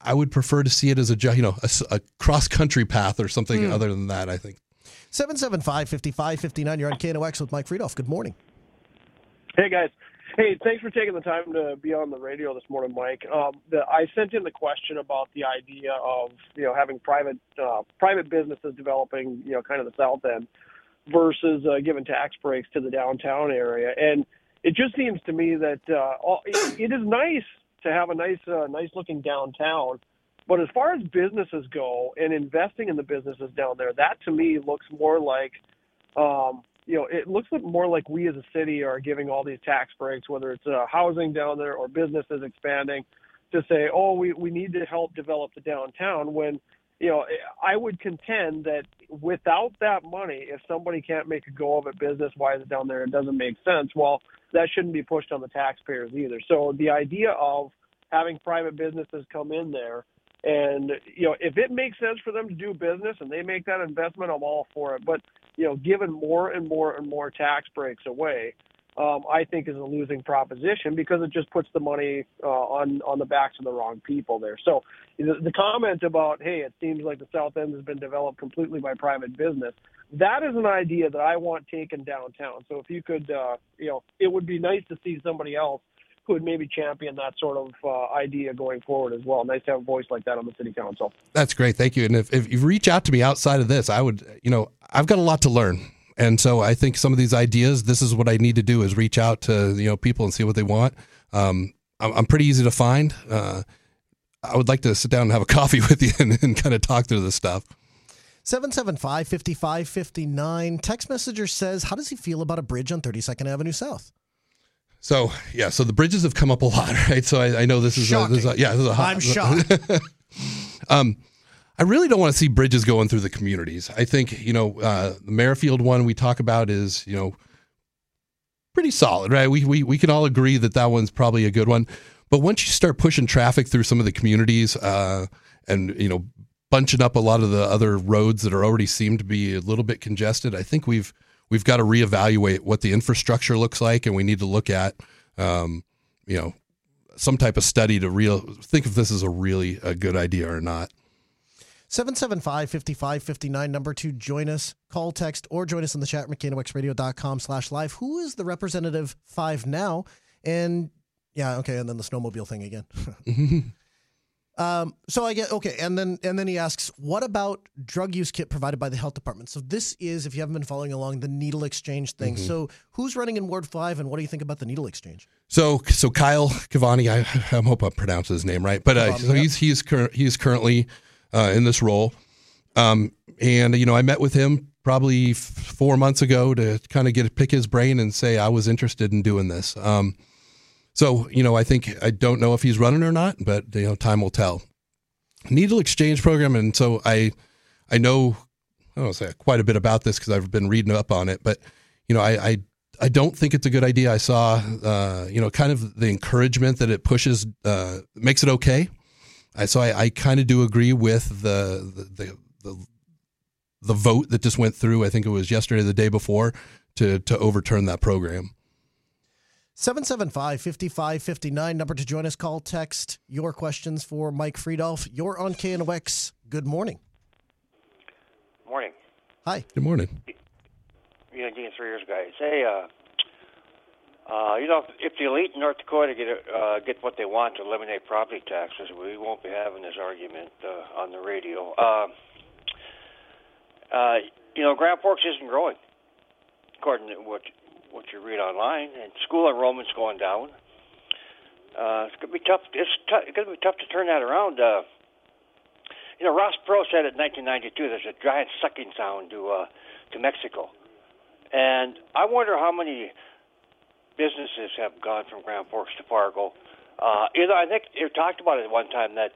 S10: i would prefer to see it as a you know a, a cross country path or something mm. other than that i think
S5: 775 5559 you're on knox with mike Fridolf. good morning
S16: hey guys Hey, thanks for taking the time to be on the radio this morning, Mike. Um, the, I sent in the question about the idea of you know having private uh, private businesses developing you know kind of the south end versus uh, giving tax breaks to the downtown area, and it just seems to me that uh, all, it, it is nice to have a nice uh, nice looking downtown, but as far as businesses go and investing in the businesses down there, that to me looks more like um, you know, it looks more like we as a city are giving all these tax breaks, whether it's uh, housing down there or businesses expanding, to say, oh, we, we need to help develop the downtown. When, you know, I would contend that without that money, if somebody can't make a go of it business wise down there, it doesn't make sense. Well, that shouldn't be pushed on the taxpayers either. So the idea of having private businesses come in there and you know, if it makes sense for them to do business and they make that investment, I'm all for it. But you know, giving more and more and more tax breaks away, um, I think is a losing proposition because it just puts the money uh, on on the backs of the wrong people there. So the, the comment about hey, it seems like the South End has been developed completely by private business. That is an idea that I want taken downtown. So if you could, uh, you know, it would be nice to see somebody else could maybe champion that sort of uh, idea going forward as well. Nice to have a voice like that on the city council.
S10: That's great. Thank you. And if, if you reach out to me outside of this, I would, you know, I've got a lot to learn. And so I think some of these ideas, this is what I need to do is reach out to, you know, people and see what they want. Um, I'm, I'm, pretty easy to find. Uh, I would like to sit down and have a <laughs> coffee with you and, and kind of talk through this stuff.
S5: 775 5559. Text messenger says, How does he feel about a bridge on 32nd Avenue South?
S10: So yeah, so the bridges have come up a lot, <laughs> right? So I, I know this is, a, this is a, yeah, this is a hot,
S5: I'm shocked. <laughs>
S10: um, I really don't want to see bridges going through the communities. I think you know uh, the Merrifield one we talk about is you know pretty solid, right? We we we can all agree that that one's probably a good one. But once you start pushing traffic through some of the communities, uh, and you know bunching up a lot of the other roads that are already seem to be a little bit congested, I think we've we've got to reevaluate what the infrastructure looks like, and we need to look at, um, you know, some type of study to real think if this is a really a good idea or not.
S5: 775 5559 number to join us. Call text or join us in the chat knoxradio.com slash live. Who is the representative five now? And yeah okay and then the snowmobile thing again <laughs> <laughs> um, so i get okay and then and then he asks what about drug use kit provided by the health department? So this is if you haven't been following along the needle exchange thing.
S10: Mhm.
S5: so who's running in ward five and what do you think about the needle exchange?
S10: So, so Kyle Kvamme, I, I hope I pronounced his name right, but uh,
S5: Kvamme,
S10: so he's he's cur- he's currently uh, in this role, um, and you know I met with him probably f- four months ago to kind of get pick his brain and say I was interested in doing this. Um, so you know I think I don't know if he's running or not, but you know time will tell. Needle exchange program, and so I I know I don't say quite a bit about this because I've been reading up on it, but you know I. I I don't think it's a good idea. I saw, uh, you know, kind of the encouragement that it pushes, uh, makes it okay. I so I, I kind of do agree with the the, the the the vote that just went through. I think it was yesterday, the day before, to to overturn that program.
S5: 775 5559 number to join us call text your questions for mike Fridolf you're on knox good morning
S17: Morning.
S5: Hi.
S10: Good morning.
S17: You know, Dean, three years guys. Hey, uh, uh, you know, if the elite in North Dakota get uh, get what they want to eliminate property taxes, we won't be having this argument uh, on the radio. Uh, uh, you know, Grand Forks isn't growing, according to what what you read online, and school enrollment's going down. Uh, it's gonna be tough. It's, t- it's gonna be tough to turn that around. Uh, you know, Ross Perot said in 1992, "There's a giant sucking sound to uh, to Mexico," and I wonder how many businesses have gone from Grand Forks to Fargo. Uh, you know, I think you talked about it one time that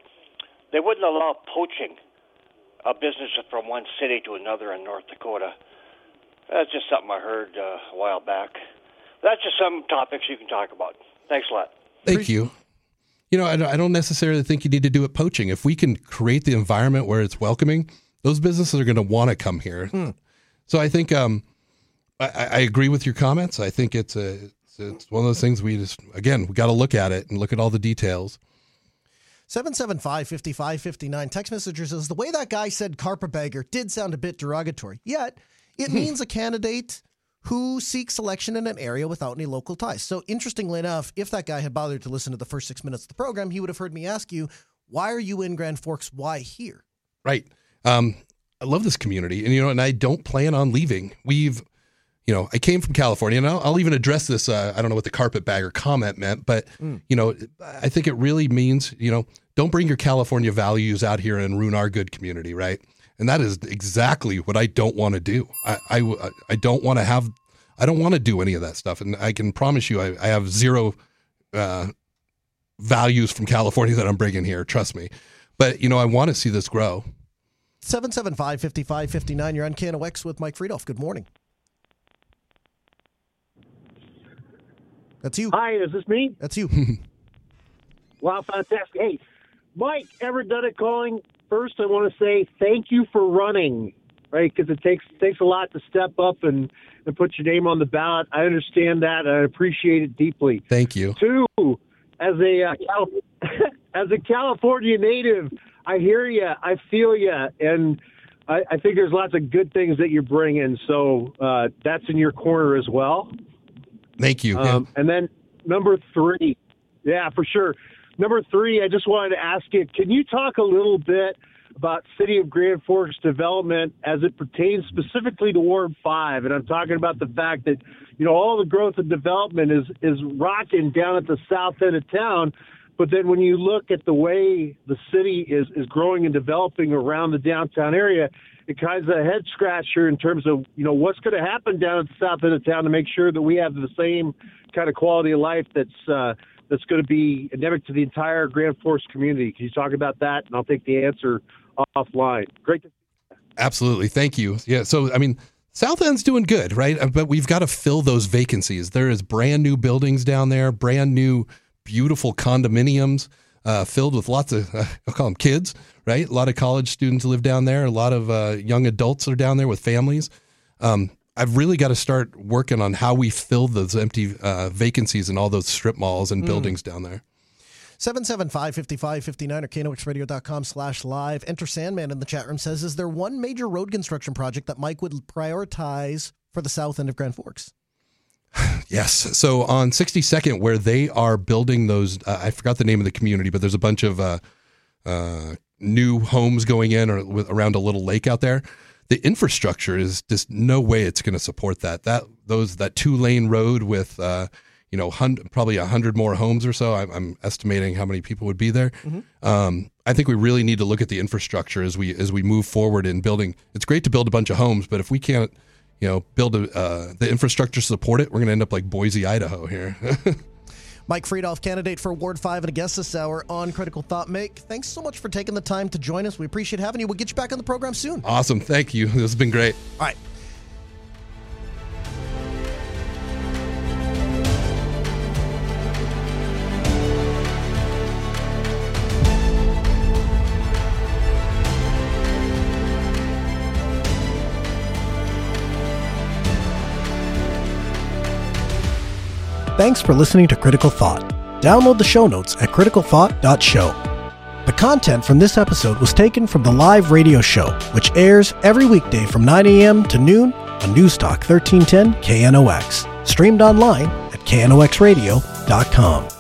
S17: they wouldn't allow poaching a business from one city to another in North Dakota. That's just something I heard uh, a while back. That's just some topics you can talk about. Thanks a lot.
S10: Thank you. You know, I don't, necessarily think you need to do it poaching. If we can create the environment where it's welcoming, those businesses are going to want to come here. So I think um, I, I agree with your comments. I think it's a it's, it's one of those things we just again we got to look at it and look at all the details.
S5: 775 5559 text messenger says the way that guy said carpetbagger did sound a bit derogatory yet it means a candidate who seeks election in an area without any local ties so interestingly enough if that guy had bothered to listen to the first six minutes of the program he would have heard me ask you why are you in grand forks why here
S10: Right. Um, I love this community, and you know, and I don't plan on leaving. We've, you know, I came from California, and I'll, I'll even address this. Uh, I don't know what the carpetbagger comment meant, but
S5: Mm.
S10: you know, I think it really means, you know, don't bring your California values out here and ruin our good community, right? And that is exactly what I don't want to do. I, I, I don't want to have, I don't want to do any of that stuff, and I can promise you, I, I have zero uh, values from California <laughs> that I'm bringing here. Trust me. But you know, I want to see this grow.
S5: 775 5559 you're on KNOX with mike Fridolf good morning that's you
S18: Hi, is this me?
S5: that's you <laughs>
S18: Wow, fantastic. Hey, Mike, ever done it calling? First, I want to say thank you for running, right? Because it takes takes a lot to step up and, and put your name on the ballot. I understand that. I appreciate it deeply.
S10: Thank you.
S18: Two, as a uh, Cal- <laughs> as a California native, I hear you, I feel you, and I, I think there's lots of good things that you bring in. So uh, that's in your corner as well.
S10: Thank you.
S18: Um, and then number three, yeah, for sure. Number three, I just wanted to ask you: Can you talk a little bit about City of Grand Forks development as it pertains specifically to Ward Five? And I'm talking about the fact that you know all the growth and development is is rocking down at the south end of town. But then when you look at the way the city is, is growing and developing around the downtown area, it kind of a head scratcher in terms of, you know, what's going to happen down at the south end of town to make sure that we have the same kind of quality of life that's uh, that's going to be endemic to the entire Grand Forks community. Can you talk about that? And I'll take the answer offline. Great to
S10: Absolutely. Thank you. Yeah. So, I mean, South End's doing good, right? Uh, But we've got to fill those vacancies. There is brand new buildings down there, brand new, beautiful condominiums uh, filled with lots of, uh, <laughs> I'll call them kids, right? A lot of college students live down there. A lot of uh, young adults are down there with families. Um, I've really got to start working on how we fill those empty uh, vacancies in all those strip malls and
S5: Mm.
S10: buildings down there.
S5: 775-5559 or knoxradio.com slash live. Enter Sandman in the chat room says, is there one major road construction project that Mike would prioritize for the south end of Grand Forks? <sighs>
S10: Yes. So on 62nd, where they are building those, uh, I forgot the name of the community, but there's a bunch of uh, uh, new homes going in or with, around a little lake out there. The infrastructure is just no way it's going to support that. That those that two lane road with uh, you know hun- probably a hundred more homes or so. I'm, I'm estimating how many people would be there. Um, I think we really need to look at the infrastructure as we as we move forward in building. It's great to build a bunch of homes, but if we can't you know build a, uh, the infrastructure to support it, we're going to end up like Boise, Idaho here. <laughs>
S5: Mike Fridolf, candidate for Ward 5 and a guest this hour on Critical Thought Make. Thanks so much for taking the time to join us. We appreciate having you. We'll get you back on the program soon.
S10: awesome. Thank you. <laughs> This has been great.
S5: All right. Thanks for listening to Critical Thought. Download the show notes at criticalthought.show. The content from this episode was taken from the live radio show, which airs every weekday from 9 a.m. to noon on Newstalk 1310 KNOX. Streamed online at knoxradio.com.